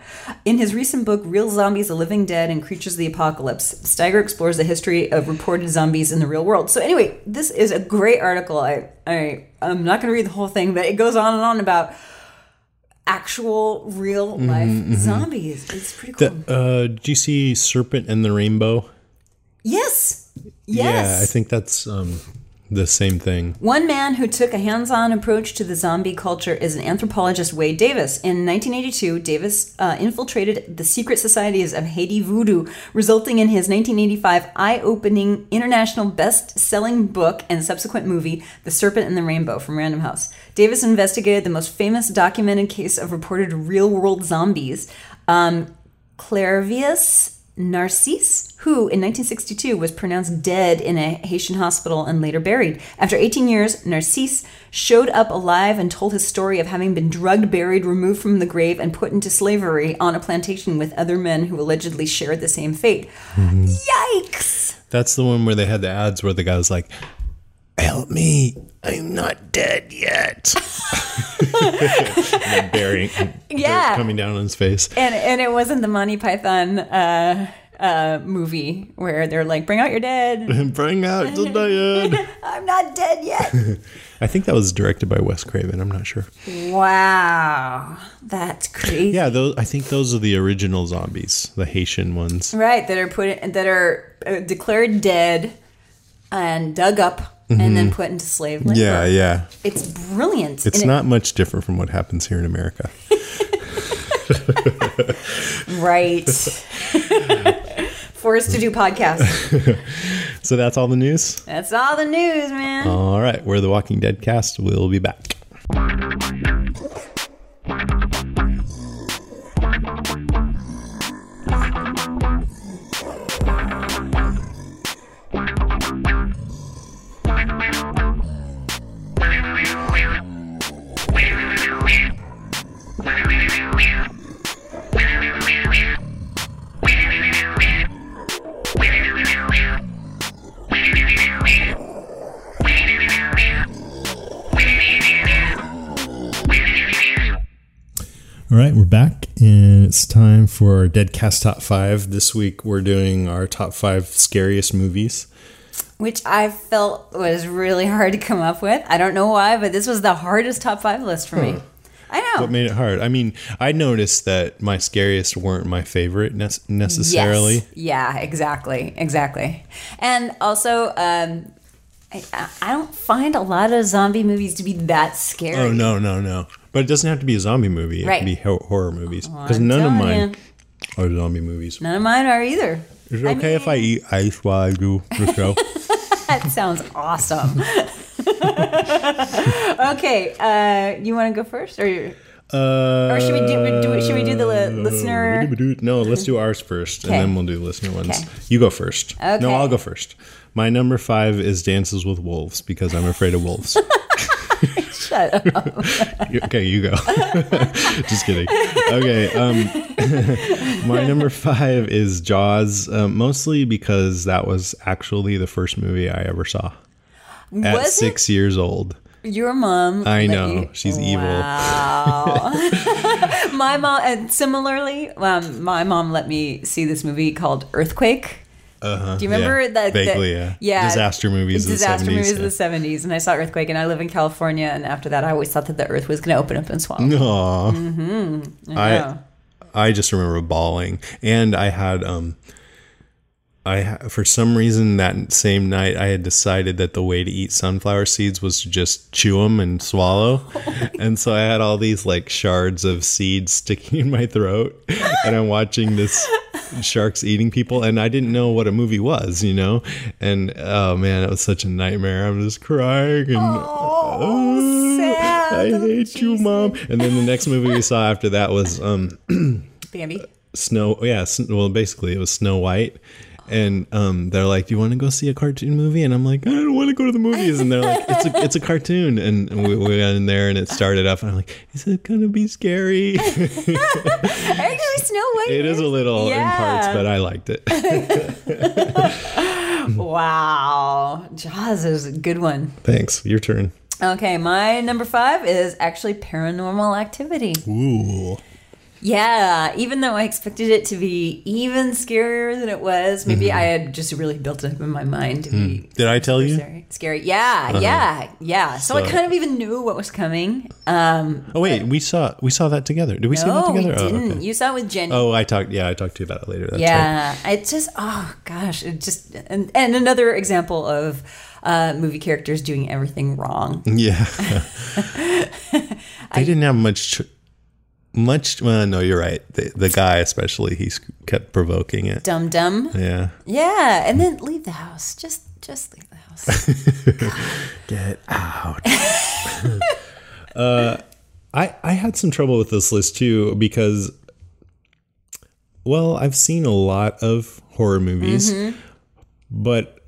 In his recent book, Real Zombies, The Living Dead, and Creatures of the Apocalypse, Steiger explores the history of reported zombies in the real world. So, anyway, this is a great article. I, I, I'm not going to read the whole thing, but it goes on and on about actual real life Mhm, mhm. zombies. It's pretty cool. The, uh, did you see Serpent and the Rainbow? yes. Yes. Yeah, I think that's um, the same thing. One man who took a hands on approach to the zombie culture is an anthropologist, Wade Davis. In 1982, Davis uh, infiltrated the secret societies of Haiti voodoo, resulting in his 1985 eye opening international best selling book and subsequent movie, The Serpent and the Rainbow from Random House. Davis investigated the most famous documented case of reported real world zombies, um, Clairvius Narcisse, who in 1962 was pronounced dead in a Haitian hospital and later buried. After 18 years, Narcisse showed up alive and told his story of having been drugged, buried, removed from the grave, and put into slavery on a plantation with other men who allegedly shared the same fate. Yikes! That's the one where they had the ads where the guy was like, "Help me, I'm not dead yet." and then burying, Yeah. dirt coming down on his face. And and it wasn't the Monty Python uh, uh, movie where they're like, "Bring out your dead." Bring out the dead. I'm not dead yet. I think that was directed by Wes Craven. I'm not sure. wow, that's crazy. Yeah, those. I think those are the original zombies, the Haitian ones. Right, that are put in, that are uh, declared dead and dug up and then Mhm. put into slave labor. Yeah, yeah. It's brilliant. It's And it- not much different from what happens here in America. right. Forced to do podcasts. so that's all the news. That's all the news, man. All right, we're the Walking Dead cast. We'll be back. All right, we're back, and it's time for our Deadcast Top 5. This week, we're doing our top five scariest movies. Which I felt was really hard to come up with. I don't know why, but this was the hardest top five list for me. I know. What made it hard? I mean, I noticed that my scariest weren't my favorite nec- necessarily. Yes. Yeah, exactly. Exactly. And also, um, I, I don't find a lot of zombie movies to be that scary. Oh, no, no, no. But it doesn't have to be a zombie movie. It Right. can be ho- horror movies. Oh, Because I'm none of mine are zombie movies. None of mine are either. Is it okay if I eat ice while I do the show? That sounds awesome. okay, uh, you want to go first, or you- Uh, Or should we do- do- should we do the li- listener- No, let's do ours first, Okay. and then we'll do listener ones. Okay. You go first. Okay. No, I'll go first. My number five is Dances with Wolves because I'm afraid of wolves. Shut up. Okay, you go. Just kidding. Okay, um, my number five is Jaws, um, mostly because that was actually the first movie I ever saw at Was it? six years old. Your mom. I know you- she's Wow. my mom, and similarly, um, my mom let me see this movie called Earthquake. Uh-huh, Do you remember yeah. that? Vaguely, that- yeah. Disaster movies of the Disaster 70s, movies of the seventies, and I saw Earthquake, and I live in California, and after that, I always thought that the Earth was going to open up and swallow. Aw. Mm-hmm. I I just remember bawling, and I had um, I for some reason that same night I had decided that the way to eat sunflower seeds was to just chew them and swallow, and so I had all these like shards of seeds sticking in my throat, and I'm watching this sharks eating people, and I didn't know what a movie was, you know, and oh man, it was such a nightmare. I'm just crying and. Oh, I hate you, mom. And then the next movie we saw after that was um, Bambi. Snow. Yeah, well, basically it was Snow White. And um, they're like, "Do you want to go see a cartoon movie?" And I'm like, "I don't want to go to the movies." And they're like, "It's a it's a cartoon." And we, we got in there, and it started up, and I'm like, "Is it gonna be scary?" Actually, Snow White. it is a little in parts, but I liked it. wow, Jaws is a good one. Thanks. Your turn. Okay, my number five is actually Paranormal Activity. Ooh. Yeah, even though I expected it to be even scarier than it was, maybe Mhm. I had just really built it up in my mind to be Hmm. Did I tell you? scary. scary. Yeah, Uh-huh. yeah, yeah. So, I kind of even knew what was coming. Um, Oh wait, we saw we saw that together. Did we see that no, we together? Oh, didn't. okay. You saw it with Jenny. Oh, I talked. Yeah, I talked to you about it later. That's right. yeah, it just oh gosh, it just and, and another example of uh, movie characters doing everything wrong. Yeah. they didn't have much. Ch- much. Well, no, you're right. The, the guy, especially, he kept provoking it. Dumb dumb. Yeah. Yeah, and then leave the house. Just just leave the house. Get out. uh, I I had some trouble with this list too because, well, I've seen a lot of horror movies, Mhm. but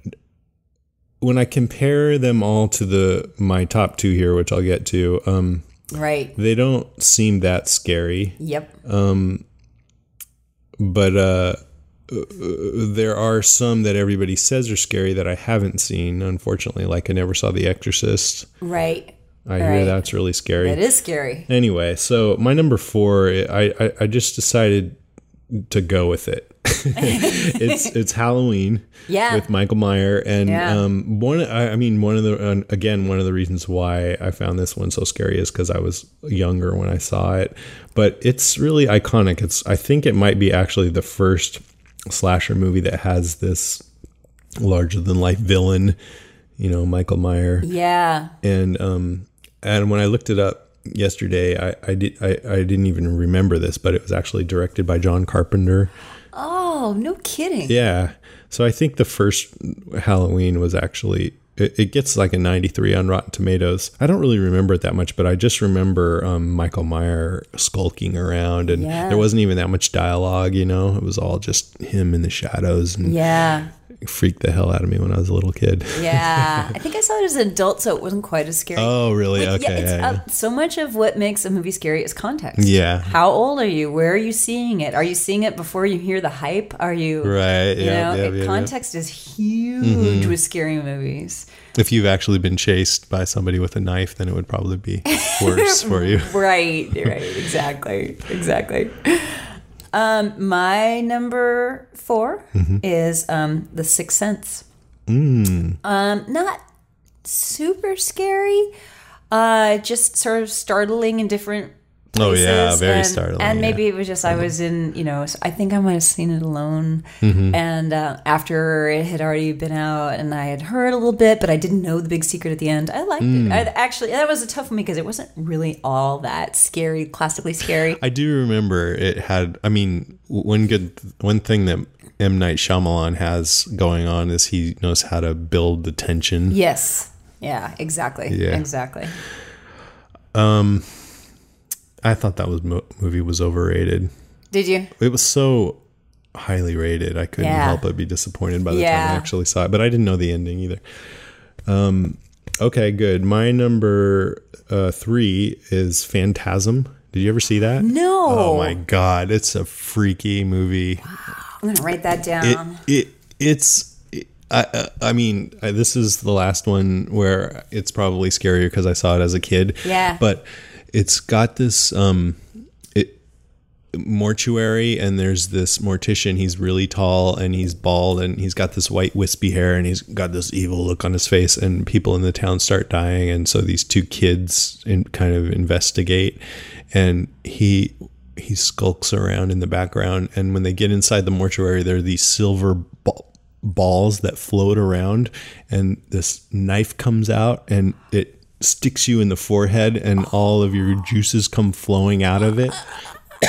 when I compare them all to the my top two here, which I'll get to, um, Right. they don't seem that scary. Yep. Um, but uh, uh, there are some that everybody says are scary that I haven't seen. Unfortunately, like I never saw The Exorcist. Right. I hear Right. that's really scary. It is scary. Anyway, so my number four, I, I, I just decided to go with it. It's it's Halloween Yeah. with Michael Meyer and Yeah. um one I, I mean one of the again one of the reasons why I found this one so scary is because I was younger when I saw it, but it's really iconic. It's I think it might be actually the first slasher movie that has this larger than life villain, you know, Michael Meyer Yeah. and um and when I looked it up yesterday, I I did I, I didn't even remember this, but it was actually directed by John Carpenter. Oh, no kidding. Yeah, so I think the first Halloween was actually it, it gets like a 93 on Rotten Tomatoes. I don't really remember it that much, but I just remember um, Michael Meyer skulking around, and Yeah. there wasn't even that much dialogue. You know, it was all just him in the shadows, and Yeah. Freaked the hell out of me when I was a little kid. Yeah. I think I saw it as an adult, so it wasn't quite as scary. Oh, really? Like, okay. Yeah, it's yeah, uh, so much of what makes a movie scary is context. Yeah. How old are you? Where are you seeing it? Are you seeing it before you hear the hype? Are you Right, You yeah, know, yeah, it- yeah, yeah. context is huge Mhm. with scary movies. If you've actually been chased by somebody with a knife, then it would probably be worse for you. right, right, exactly, exactly. Um, my number 4 Mhm. is um, The Sixth Sense. Mm. Um, not super scary, uh, just sort of startling in different. Oh, yeah, very and, startling, And yeah. maybe it was just I was in, you know, I think I might have seen it alone. Mhm. And uh, after it had already been out, and I had heard a little bit, but I didn't know the big secret at the end. I liked Mm. it. I, actually, that was a tough one because it wasn't really all that scary, classically scary. I do remember it had. I mean, one good one thing that M Night Shyamalan has going on is he knows how to build the tension. Yes. Yeah. Exactly. Yeah. Exactly. Um, I thought that was mo- movie was overrated. Did you? It was so highly rated. I couldn't Yeah. help but be disappointed by the time I actually saw it. But I didn't know the ending either. Um, Okay, good. My number uh, three is Phantasm. Did you ever see that? No. Oh my god, it's a freaky movie. I'm gonna write that down. it it's. I, I- I mean, I, this is the last one where it's probably scarier because I saw it as a kid. Yeah. But it's got this um, it mortuary, and there's this mortician. He's really tall and he's bald, and he's got this white wispy hair, and he's got this evil look on his face. And people in the town start dying, and so these two kids in, kind of investigate, and he he skulks around in the background. And when they get inside the mortuary, there are these silver ball, balls that float around, and this knife comes out, and it sticks you in the forehead, and all of your juices come flowing out of it.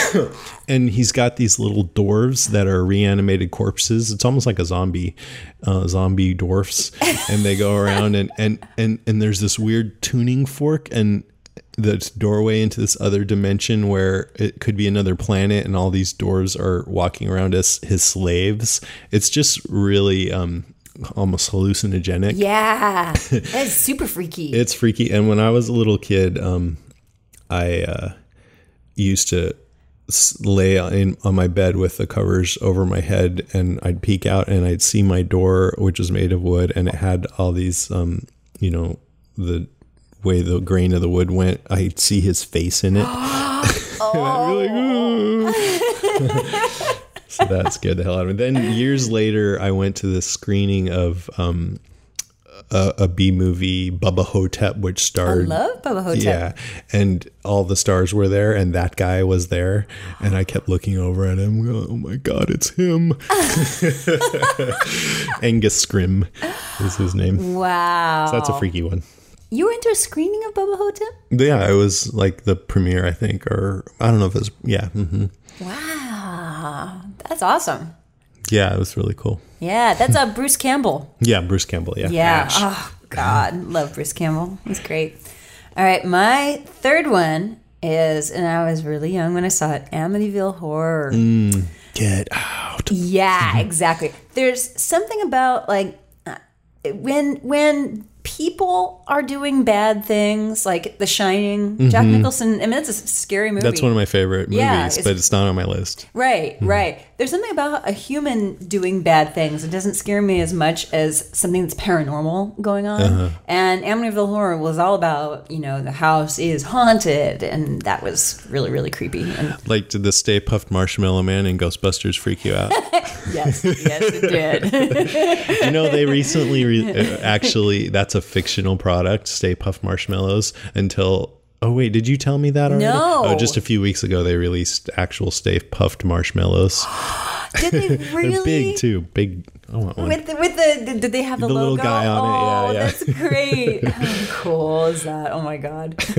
and he's got these little dwarves that are reanimated corpses. It's almost like a zombie, uh, zombie dwarfs, and they go around and and and and there's this weird tuning fork and the doorway into this other dimension where it could be another planet, and all these dwarves are walking around as his slaves. It's just really um, almost hallucinogenic. Yeah, that's super freaky. It's freaky. And when I was a little kid, um, I uh, used to lay in, on my bed with the covers over my head, and I'd peek out and I'd see my door, which was made of wood, and it had all these, um, you know, the way the grain of the wood went. I'd see his face in it. so that scared the hell out of me. Then years later, I went to the screening of um, a, a B movie, Bubba Ho-Tep, which starred. I love Bubba Ho-Tep. Yeah, and all the stars were there, and that guy was there, and I kept looking over at him. going, Oh my god, it's him! Angus Scrimm is his name. wow. So that's a freaky one. You were into a screening of Bubba Ho-Tep? Yeah, it was like the premiere, I think, or I don't know if it was. Yeah, hmm Wow, that's awesome. yeah, it was really cool. Yeah, that's uh, Bruce Campbell. Yeah, Bruce Campbell. Yeah, Yeah. Ash. Oh God, love Bruce Campbell. He's great. All right, my third one is, and I was really young when I saw it, Amityville Horror. Mm, get out. Yeah, exactly. There's something about like uh, when when people are doing bad things, like The Shining. Jack Mhm. Nicholson. I mean, it's a scary movie. That's one of my favorite movies, Yeah, it's- but it's not on my list. Right, right. There's something about a human doing bad things. It doesn't scare me as much as something that's paranormal going on. Uh-huh. And Amityville Horror was all about, you know, the house is haunted, and that was really, really creepy. And Like, did the Stay Puft Marshmallow Man in Ghostbusters freak you out? yes, yes, it did. you know, they recently re- uh, actually that's a fictional product, Stay Puft Marshmallows. Until oh wait, did you tell me that already? No. Oh, just a few weeks ago they released actual Stay Puft Marshmallows. did they They're big too. Big. I want one. With the, with the did they have the, The little guy on it, oh, yeah, yeah. that's great. How cool is that? Oh my god. so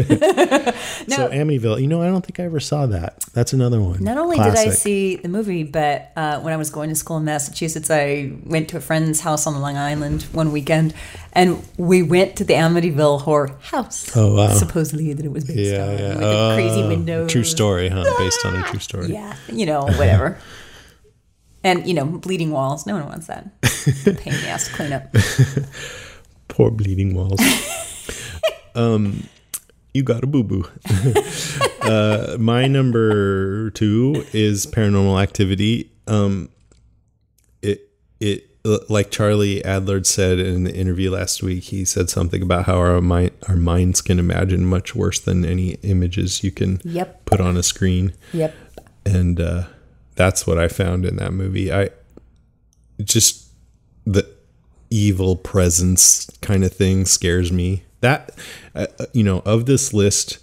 Amityville, you know, I don't think I ever saw that. That's another one. Not only did I see the movie, but uh, when I was going to school in Massachusetts, I went to a friend's house on Long Island one weekend, and we went to the Amityville Horror House. Oh, wow. Supposedly that it was based Yeah, on yeah. with the crazy Oh, windows. True story, huh? Based on a true story. Yeah, you know, whatever. And you know, bleeding walls. No one wants that. Pain in the ass to clean up. Poor bleeding walls. um, you got a boo boo. uh, my number two is Paranormal Activity. Um, it it like Charlie Adlard said in the interview last week. He said something about how our mind our minds can imagine much worse than any images you can Yep. put on a screen. Yep. and uh, that's what I found in that movie. I just the evil presence kind of thing scares me. That uh, uh, you know, of this list,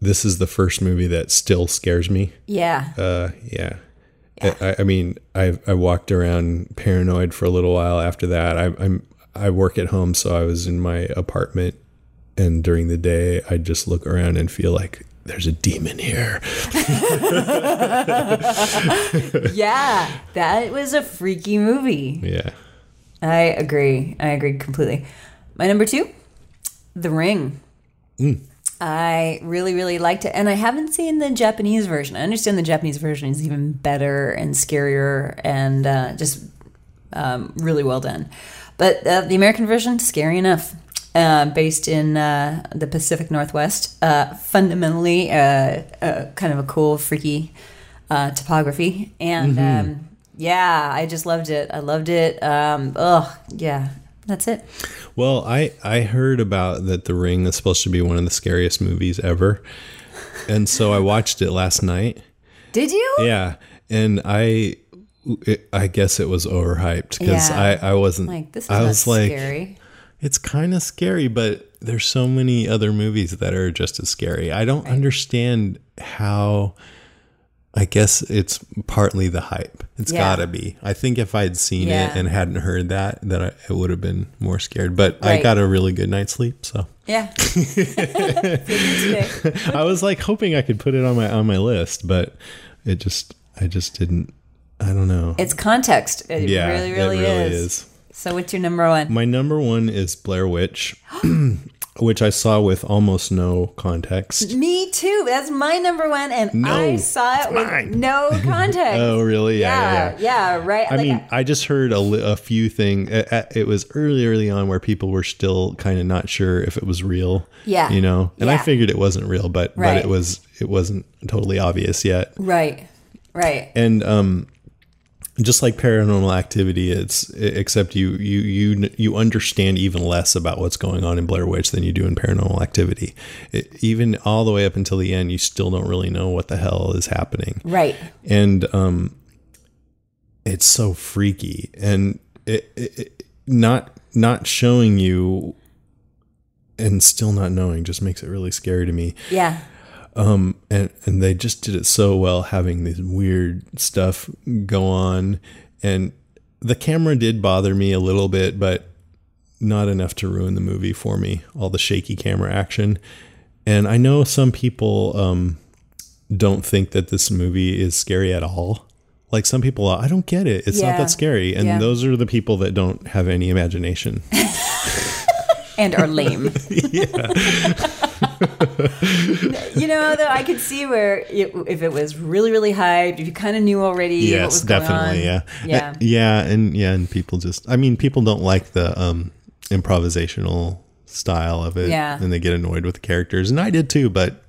this is the first movie that still scares me. Yeah. Uh, yeah. I, I mean, I I walked around paranoid for a little while after that. I, I'm I work at home, so I was in my apartment, and during the day, I just look around and feel like there's a demon here. yeah, that was a freaky movie. Yeah. I agree. I agree completely. My number two, The Ring. Mm. I really, really liked it. And I haven't seen the Japanese version. I understand the Japanese version is even better and scarier and uh, just um, really well done. But uh, the American version, scary enough. Uh, based in uh, the Pacific Northwest. Uh, fundamentally, uh, uh, kind of a cool, freaky uh, topography, and Mhm. um, yeah, I just loved it. I loved it. Um, ugh, yeah, that's it. Well, I I heard about that The Ring is supposed to be one of the scariest movies ever, and so I watched it last night. Did you? Yeah, and I I guess it was overhyped because Yeah. I I wasn't Like, this is I was like scary. It's kind of scary, but there's so many other movies that are just as scary. I don't understand how. I guess it's partly the hype. It's Yeah. gotta be. I think if I'd seen Yeah. it and hadn't heard that, that I, I would have been more scared. But I got a really good night's sleep, so Yeah. I was like hoping I could put it on my on my list, but it just I just didn't. I don't know. It's context. It Yeah, really, it really, really is. is. So, what's your number one? My number one is Blair Witch, which I saw with almost no context. Me too. That's my number one, and No, I saw it with no context. Oh, really? Yeah, yeah. yeah, yeah, right. I like, mean, I just heard a, li- a few things. It was early, early on where people were still kind of not sure if it was real. Yeah. you know, and I figured it wasn't real, but but it was. It wasn't totally obvious yet. right, right. and um just like paranormal activity it's except you you you you understand even less about what's going on in Blair Witch than you do in paranormal activity it, even all the way up until the end you still don't really know what the hell is happening Right. and um it's so freaky and it, it, it not not showing you and still not knowing just makes it really scary to me Yeah. Um and and they just did it so well having this weird stuff go on. And the camera did bother me a little bit but not enough to ruin the movie for me all the shaky camera action. And i know some people um don't think that this movie is scary at all. Like some people i don't get it. It's not that scary. And Yeah. those are the people that don't have any imagination. And are lame. yeah you know, though, I could see where it, if it was really, really hyped, if you kind of knew already what yes definitely yeah Yeah. Uh, yeah and yeah and people just i mean people don't like the um improvisational style of it Yeah. and they get annoyed with the characters and i did too but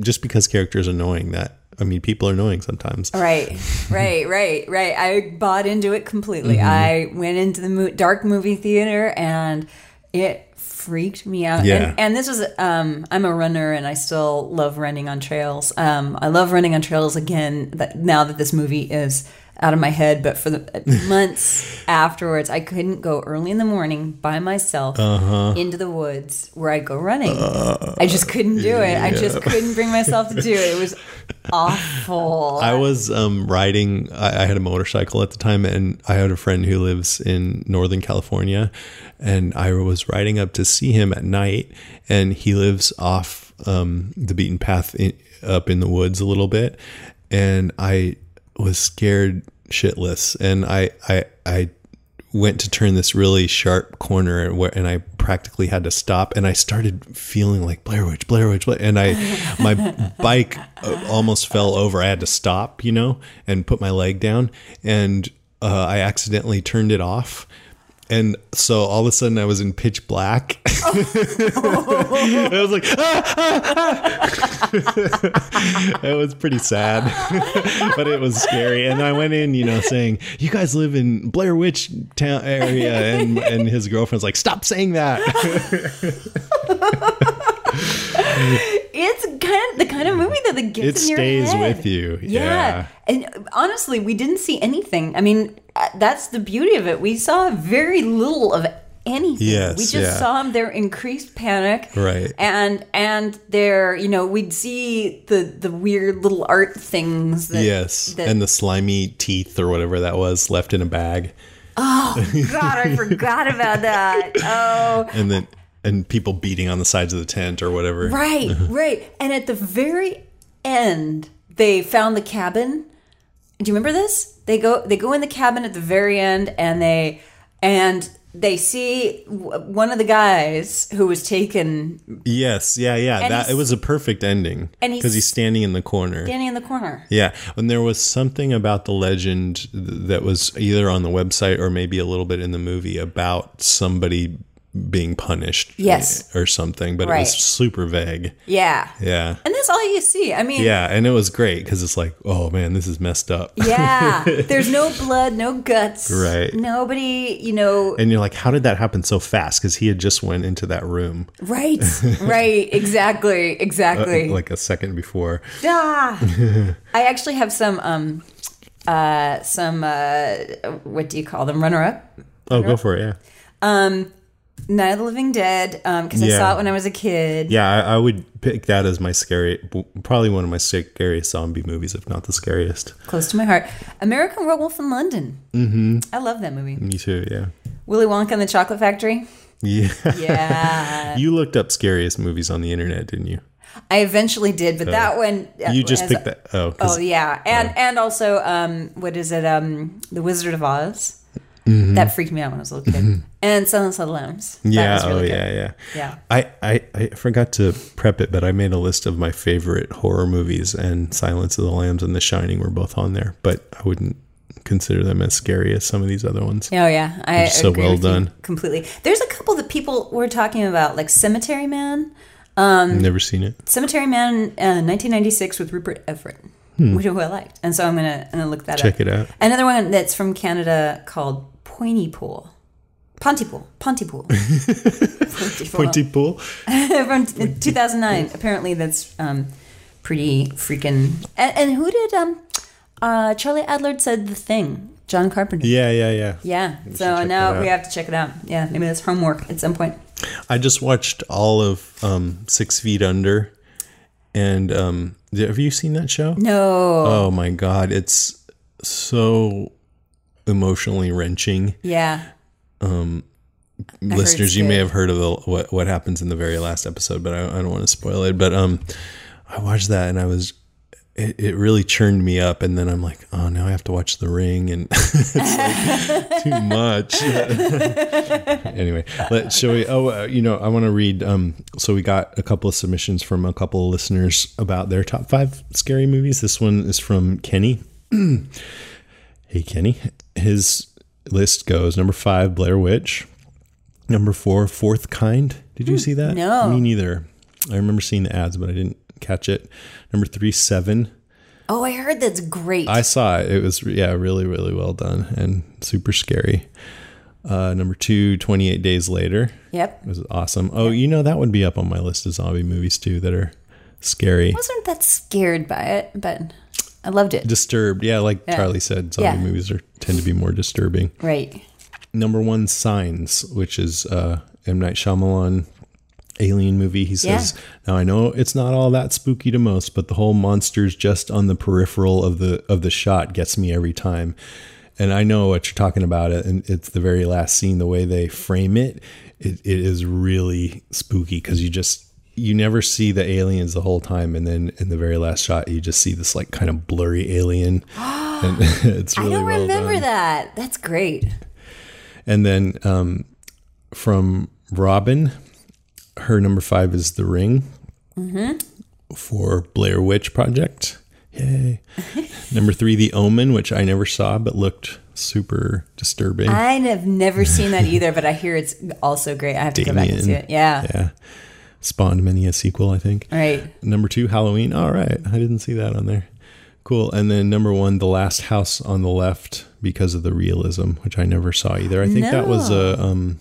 just because characters are annoying that i mean people are annoying sometimes Right, right, right, right. I bought into it completely. Mhm. I went into the mo- dark movie theater and it freaked me out. Yeah. And, and this was, um, I'm a runner and I still love running on trails. Um, I love running on trails again that now that this movie is out of my head, but for the months afterwards, I couldn't go early in the morning by myself Uh-huh. into the woods where I go running. I just couldn't do it. I just couldn't bring myself to do it. It was awful. I was um, riding. I, I had a motorcycle at the time, and I had a friend who lives in Northern California, and I was riding up to see him at night, and he lives off um, the beaten path in, up in the woods a little bit, and I was scared shitless, and I I I went to turn this really sharp corner where, and I practically had to stop and I started feeling like Blair Witch, Blair Witch, Blair- and I my bike uh, almost fell over. I had to stop, you know, and put my leg down and uh, I accidentally turned it off. And so all of a sudden I was in pitch black. I was like, "Ah, ah, ah." it was pretty sad, but it was scary. And I went in, you know, saying, "You guys live in Blair Witch town area," and and his girlfriend's like, "Stop saying that." It's kind of the kind of movie that the gets It in your stays head. with you. Yeah. Yeah. and honestly, we didn't see anything. I mean, uh, that's the beauty of it. We saw very little of anything. Yes, we just yeah. saw their increased panic, Right. And and their, you know, we'd see the the weird little art things. That, yes, that- and the slimy teeth or whatever that was left in a bag, oh God, I forgot about that. Oh, and then and people beating on the sides of the tent or whatever. Right, right. And at the very end, they found the cabin. Do you remember this? They go they go in the cabin at the very end and they and they see w- one of the guys who was taken Yes, yeah, yeah. That it was a perfect ending and he's- because he's standing in the corner. standing in the corner. Yeah, and there was something about the legend that was either on the website or maybe a little bit in the movie about somebody being punished. Yes. Or something, but it was super vague. Yeah. Yeah. And that's all you see. I mean, Yeah, and it was great because it's like, oh man, this is messed up. yeah. There's no blood, no guts. Right. Nobody, you know. And you're like, how did that happen so fast? Because he had just went into that room Right. right. Exactly. uh, Exactly. like a second before. Ah. I actually have some um uh some uh what do you call them runner up Oh, go for it. Yeah. um Night of the Living Dead um because I saw it when I was a kid Yeah, I, I would pick that as my scary, probably one of my scariest zombie movies, if not the scariest. close to my heart American Werewolf in London Mm-hmm. I love that movie Me too. Yeah. Willy Wonka and the Chocolate Factory Yeah. Yeah. you looked up scariest movies on the internet, didn't you? I eventually did but Oh. that one You just picked that. Oh. oh yeah and and also um what is it um The Wizard of Oz Mhm. that freaked me out when I was a little kid Mhm. And Silence of the Lambs That Yeah. was really oh, good. yeah. Yeah. Yeah. I, I, I forgot to prep it, but I made a list of my favorite horror movies, and Silence of the Lambs and The Shining were both on there, but I wouldn't consider them as scary as some of these other ones. Oh yeah, I so well done. completely. There's a couple that people were talking about, like Cemetery Man. Um, Never seen it. Cemetery Man, uh, 1996 with Rupert Everett, Hmm. which I liked, and so I'm gonna I'm gonna look that Check up. Check it out. Another one that's from Canada called Pontypool. Pontypool. Pontypool. Pontypool. from t- 2009. Apparently, that's um, pretty freaking. And, and who did um, uh, Charlie Adlard said the thing? John Carpenter. Yeah, yeah, yeah. Yeah. We So now we have to check it out. Yeah, maybe that's homework at some point. I just watched all of um, Six Feet Under, and um, have you seen that show? No. Oh my god, it's so emotionally wrenching. Yeah. Um, listeners, you may have heard of the, what what happens in the very last episode, but I, I don't want to spoil it. But um, I watched that and I was. It, it really churned me up, and then I'm like, oh, now I have to watch The Ring, and it's like too much. anyway, let shall we? Oh, uh, you know, I want to read. Um, so we got a couple of submissions from a couple of listeners about their top five scary movies. This one is from Kenny. hey, Kenny. His list goes number five, Blair Witch. Number four, Fourth Kind. Did you see that? no. me neither. I remember seeing the ads, but I didn't catch it. Number three, Seven. Oh, I heard that's great. I saw it. It was yeah, really, really well done and super scary. Uh, number two, 28 Days Later. Yep. It was awesome. Oh, you know that would be up on my list of zombie movies too that are scary. I wasn't that scared by it, but I loved it. Disturbed. Yeah, like Yeah. Charlie said, zombie Yeah. movies are tend to be more disturbing. Right. Number one, Signs, which is uh, M Night Shyamalan alien movie. He says, "Now I know it's not all that spooky to most, but the whole monsters just on the peripheral of the of the shot gets me every time." And I know what you're talking about, and it's the very last scene. The way they frame it, it, it is really spooky because you just you never see the aliens the whole time, and then in the very last shot, you just see this like kind of blurry alien, and it's really I don't well remember done. that. That's great. And then um, from Robin, her number five is The Ring Mm-hmm. for Blair Witch Project. Yay. number three, The Omen, which I never saw but looked super disturbing. I have never seen that either, but I hear it's also great. I have to go back and see it. Yeah. Yeah. Spawned many a sequel, I think. Right. Number two, Halloween. All right. I didn't see that on there. Cool. And then number one, The Last House on the Left because of the realism, which I never saw either. I think that was a um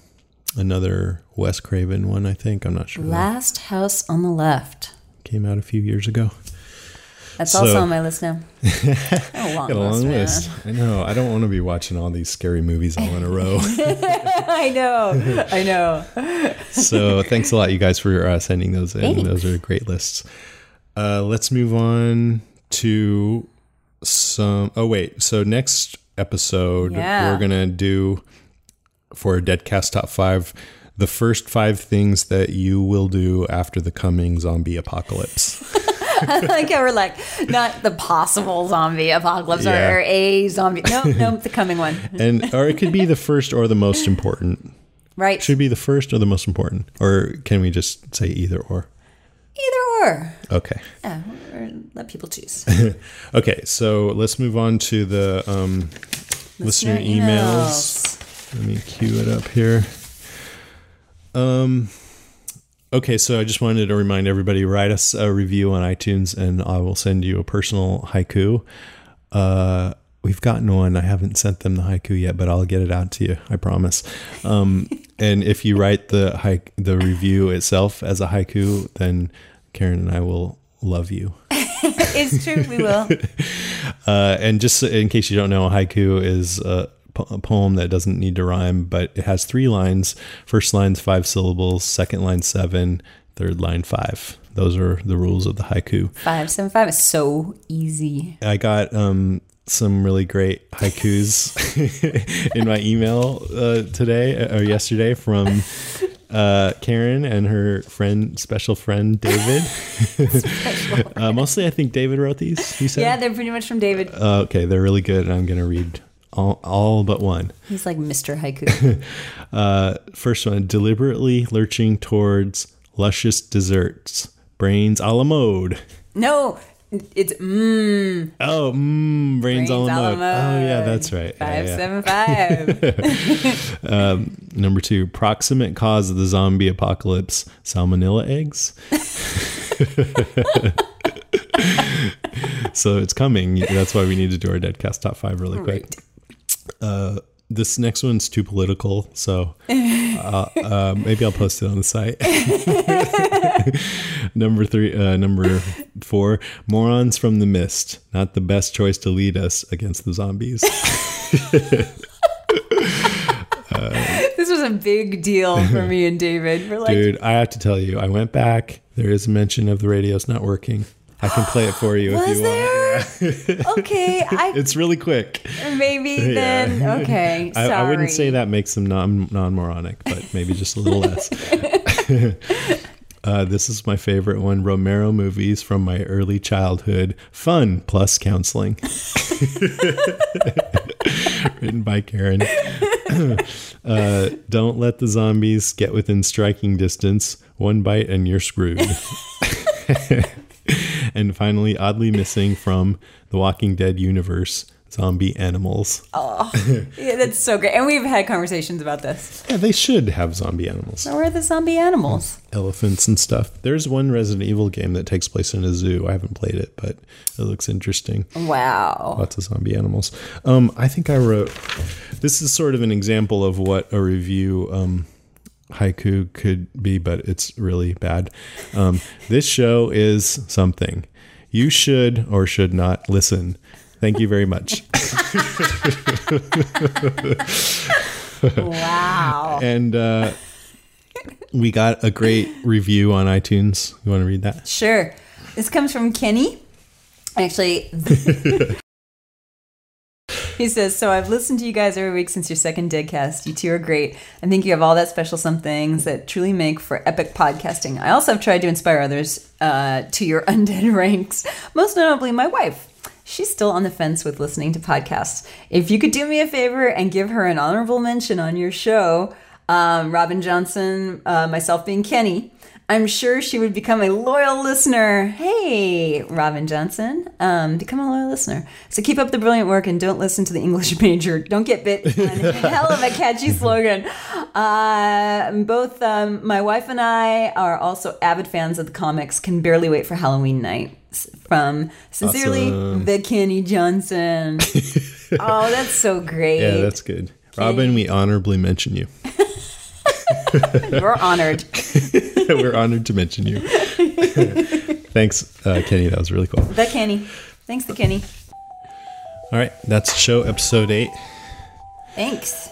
another Wes Craven one, I think. I'm not sure. Last House on the Left. Came out a few years ago. That's So- also on my list now. A long a long list, list. I know. I don't want to be watching all these scary movies all in a row. I know. I know. so thanks a lot, you guys, for uh, sending those in. Thanks. Those are great lists. Uh, let's move on to some. Oh wait. So next episode, Yeah. we're gonna do for a Deadcast Top Five. The first five things that you will do after the coming zombie apocalypse. I like we're like, not the possible zombie apocalypse Yeah. or, or a zombie. No, no, the coming one. and or it could be the first or the most important. Right. Should be the first or the most important, or can we just say either or? Either or. Okay. Yeah, or let people choose. okay, so let's move on to the um, listener, Listener emails. Let me cue it up here. Um. Okay, so I just wanted to remind everybody: write us a review on iTunes, and I will send you a personal haiku. Uh, we've gotten one. I haven't sent them the haiku yet, but I'll get it out to you. I promise. Um, and if you write the haik- the review itself as a haiku, then Karen and I will love you. it's true. We will. Uh, and just in case you don't know, a haiku is a, po- a poem that doesn't need to rhyme, but it has three lines. First line's five syllables, second line seven, third line five. Those are the rules of the haiku. Five seven five is so easy. I got um, some really great haikus in my email uh, today or yesterday from uh, Karen and her friend, special friend David. uh, mostly, I think David wrote these. Yeah, they're pretty much from David. Uh, okay, they're really good, and I'm gonna read all, all but one. He's like Mr. Haiku. Uh, first one: deliberately lurching towards luscious desserts, brains a la mode. no, it's mmm. Oh, mm, brains, Brains a la a la mode. Oh, yeah, that's right. Yeah, yeah. um, number two: proximate cause of the zombie apocalypse: salmonella eggs. so it's coming. That's why we need to do our Deadcast top five really quick. Uh, this next one's too political, so uh, uh, maybe I'll post it on the site. number three, uh, number four, morons from the mist. Not the best choice to lead us against the zombies. this was a big deal for me and David. We're like, Dude, I have to tell you, I went back. There is a mention of the radio's not working. I can play it for you if you want. okay, I It's really quick. maybe Yeah. then okay. I, Sorry. I wouldn't say that makes them non non moronic, but maybe just a little less. uh, this is my favorite one: Romero movies from my early childhood. Fun plus counseling. Written by Karen. uh, don't let the zombies get within striking distance. One bite and you're screwed. And finally, oddly missing from the Walking Dead universe, zombie animals. Oh, yeah, that's so great. And we've had conversations about this. Yeah, they should have zombie animals. So where are the zombie animals? Elephants and stuff. There's one Resident Evil game that takes place in a zoo. I haven't played it, but it looks interesting. Wow. Lots of zombie animals. Um, I think I wrote. This is sort of an example of what a review um, haiku could be, but it's really bad. Um, this show is something you should or should not listen. Thank you very much. Wow. and uh, we got a great review on iTunes. You want to read that? Sure. This comes from Kenny. Actually, he says, So I've listened to you guys every week since your second Deadcast. You two are great. I think you have all that special some things that truly make for epic podcasting. I also have tried to inspire others uh, to your undead ranks, most notably my wife. She's still on the fence with listening to podcasts. If you could do me a favor and give her an honorable mention on your show, um, Robin Johnson, uh, myself being Kenny, I'm sure she would become a loyal listener. Hey, Robin Johnson, um, become a loyal listener. So keep up the brilliant work and don't listen to the English major. Don't get bit. Hell of a catchy slogan. Uh, both um, my wife and I are also avid fans of the comics. Can barely wait for Halloween night. From sincerely, Awesome. the Kenny Johnson. oh, that's so great. Yeah, that's good. Robin, we honorably mention you. You're honored. We're honored to mention you. Thanks, uh, Kenny. That was really cool. The Kenny. Thanks, the Kenny. All right, that's show, episode eight. Thanks.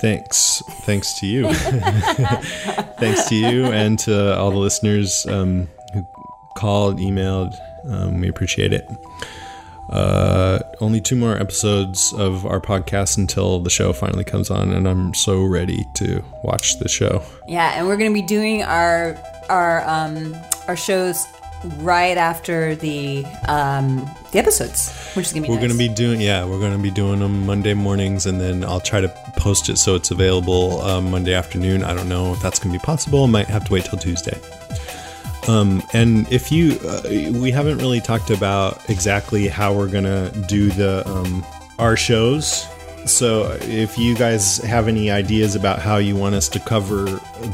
Thanks, thanks to you, thanks to you, and to all the listeners um, who called, emailed. Um, we appreciate it. Uh, only two more episodes of our podcast until the show finally comes on, and I'm so ready to watch the show. Yeah, and we're going to be doing our our um our shows right after the um the episodes, which is going to be We're nice. gonna be doing yeah, we're gonna be doing them Monday mornings, and then I'll try to post it so it's available um, Monday afternoon. I don't know if that's gonna be possible. Might have to wait till Tuesday. Um, and if you, uh, we haven't really talked about exactly how we're gonna do the um, our shows So if you guys have any ideas about how you want us to cover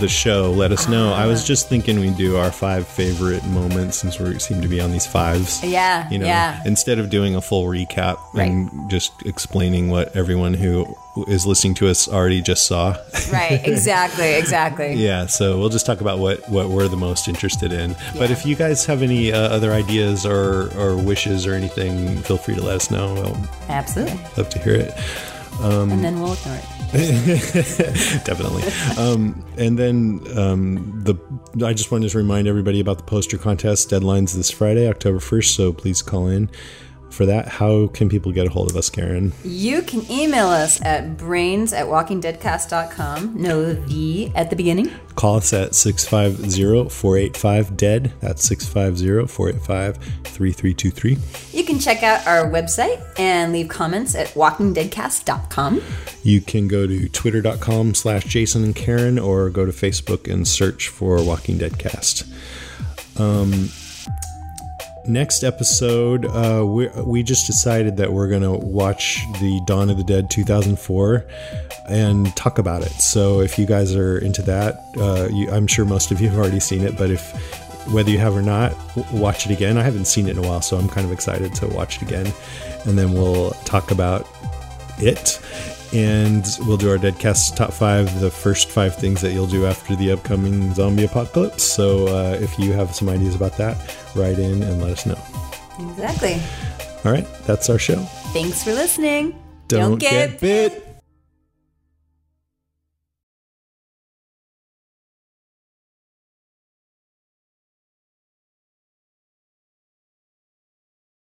the show, let us know. I was just thinking we'd do our five favorite moments since we seem to be on these fives. Yeah, You know, yeah. instead of doing a full recap and just explaining what everyone who is listening to us already just saw. Right, exactly, exactly. Yeah, so we'll just talk about what, what we're the most interested in. But if you guys have any uh, other ideas or, or wishes or anything, feel free to let us know. We'll Absolutely. love to hear it. Um, and then we'll ignore it. Definitely. Um, and then um, the I just wanted to remind everybody about the poster contest deadlines this Friday, October first. So please call in for that. How can people get a hold of us, Karen? You can email us at brains at walkingdeadcast.com. No V at the beginning. Call us at 650-485-DEAD. That's 650-485-3323. You can check out our website and leave comments at walkingdeadcast.com. You can go to twitter.com slash Jason and Karen or go to Facebook and search for Walking Dead Cast. Um, next episode, uh, we, we just decided that we're to watch the Dawn of the Dead 2004 and talk about it. So if you guys are into that, uh, you, I'm sure most of you have already seen it, but if whether you have or not, watch it again. I haven't seen it in a while, so I'm kind of excited to watch it again. And then we'll talk about it. And we'll do our Deadcast top five, the first five things that you'll do after the upcoming zombie apocalypse. So uh, if you have some ideas about that, write in and let us know. Exactly. All right, that's our show. Thanks for listening. Don't get bit.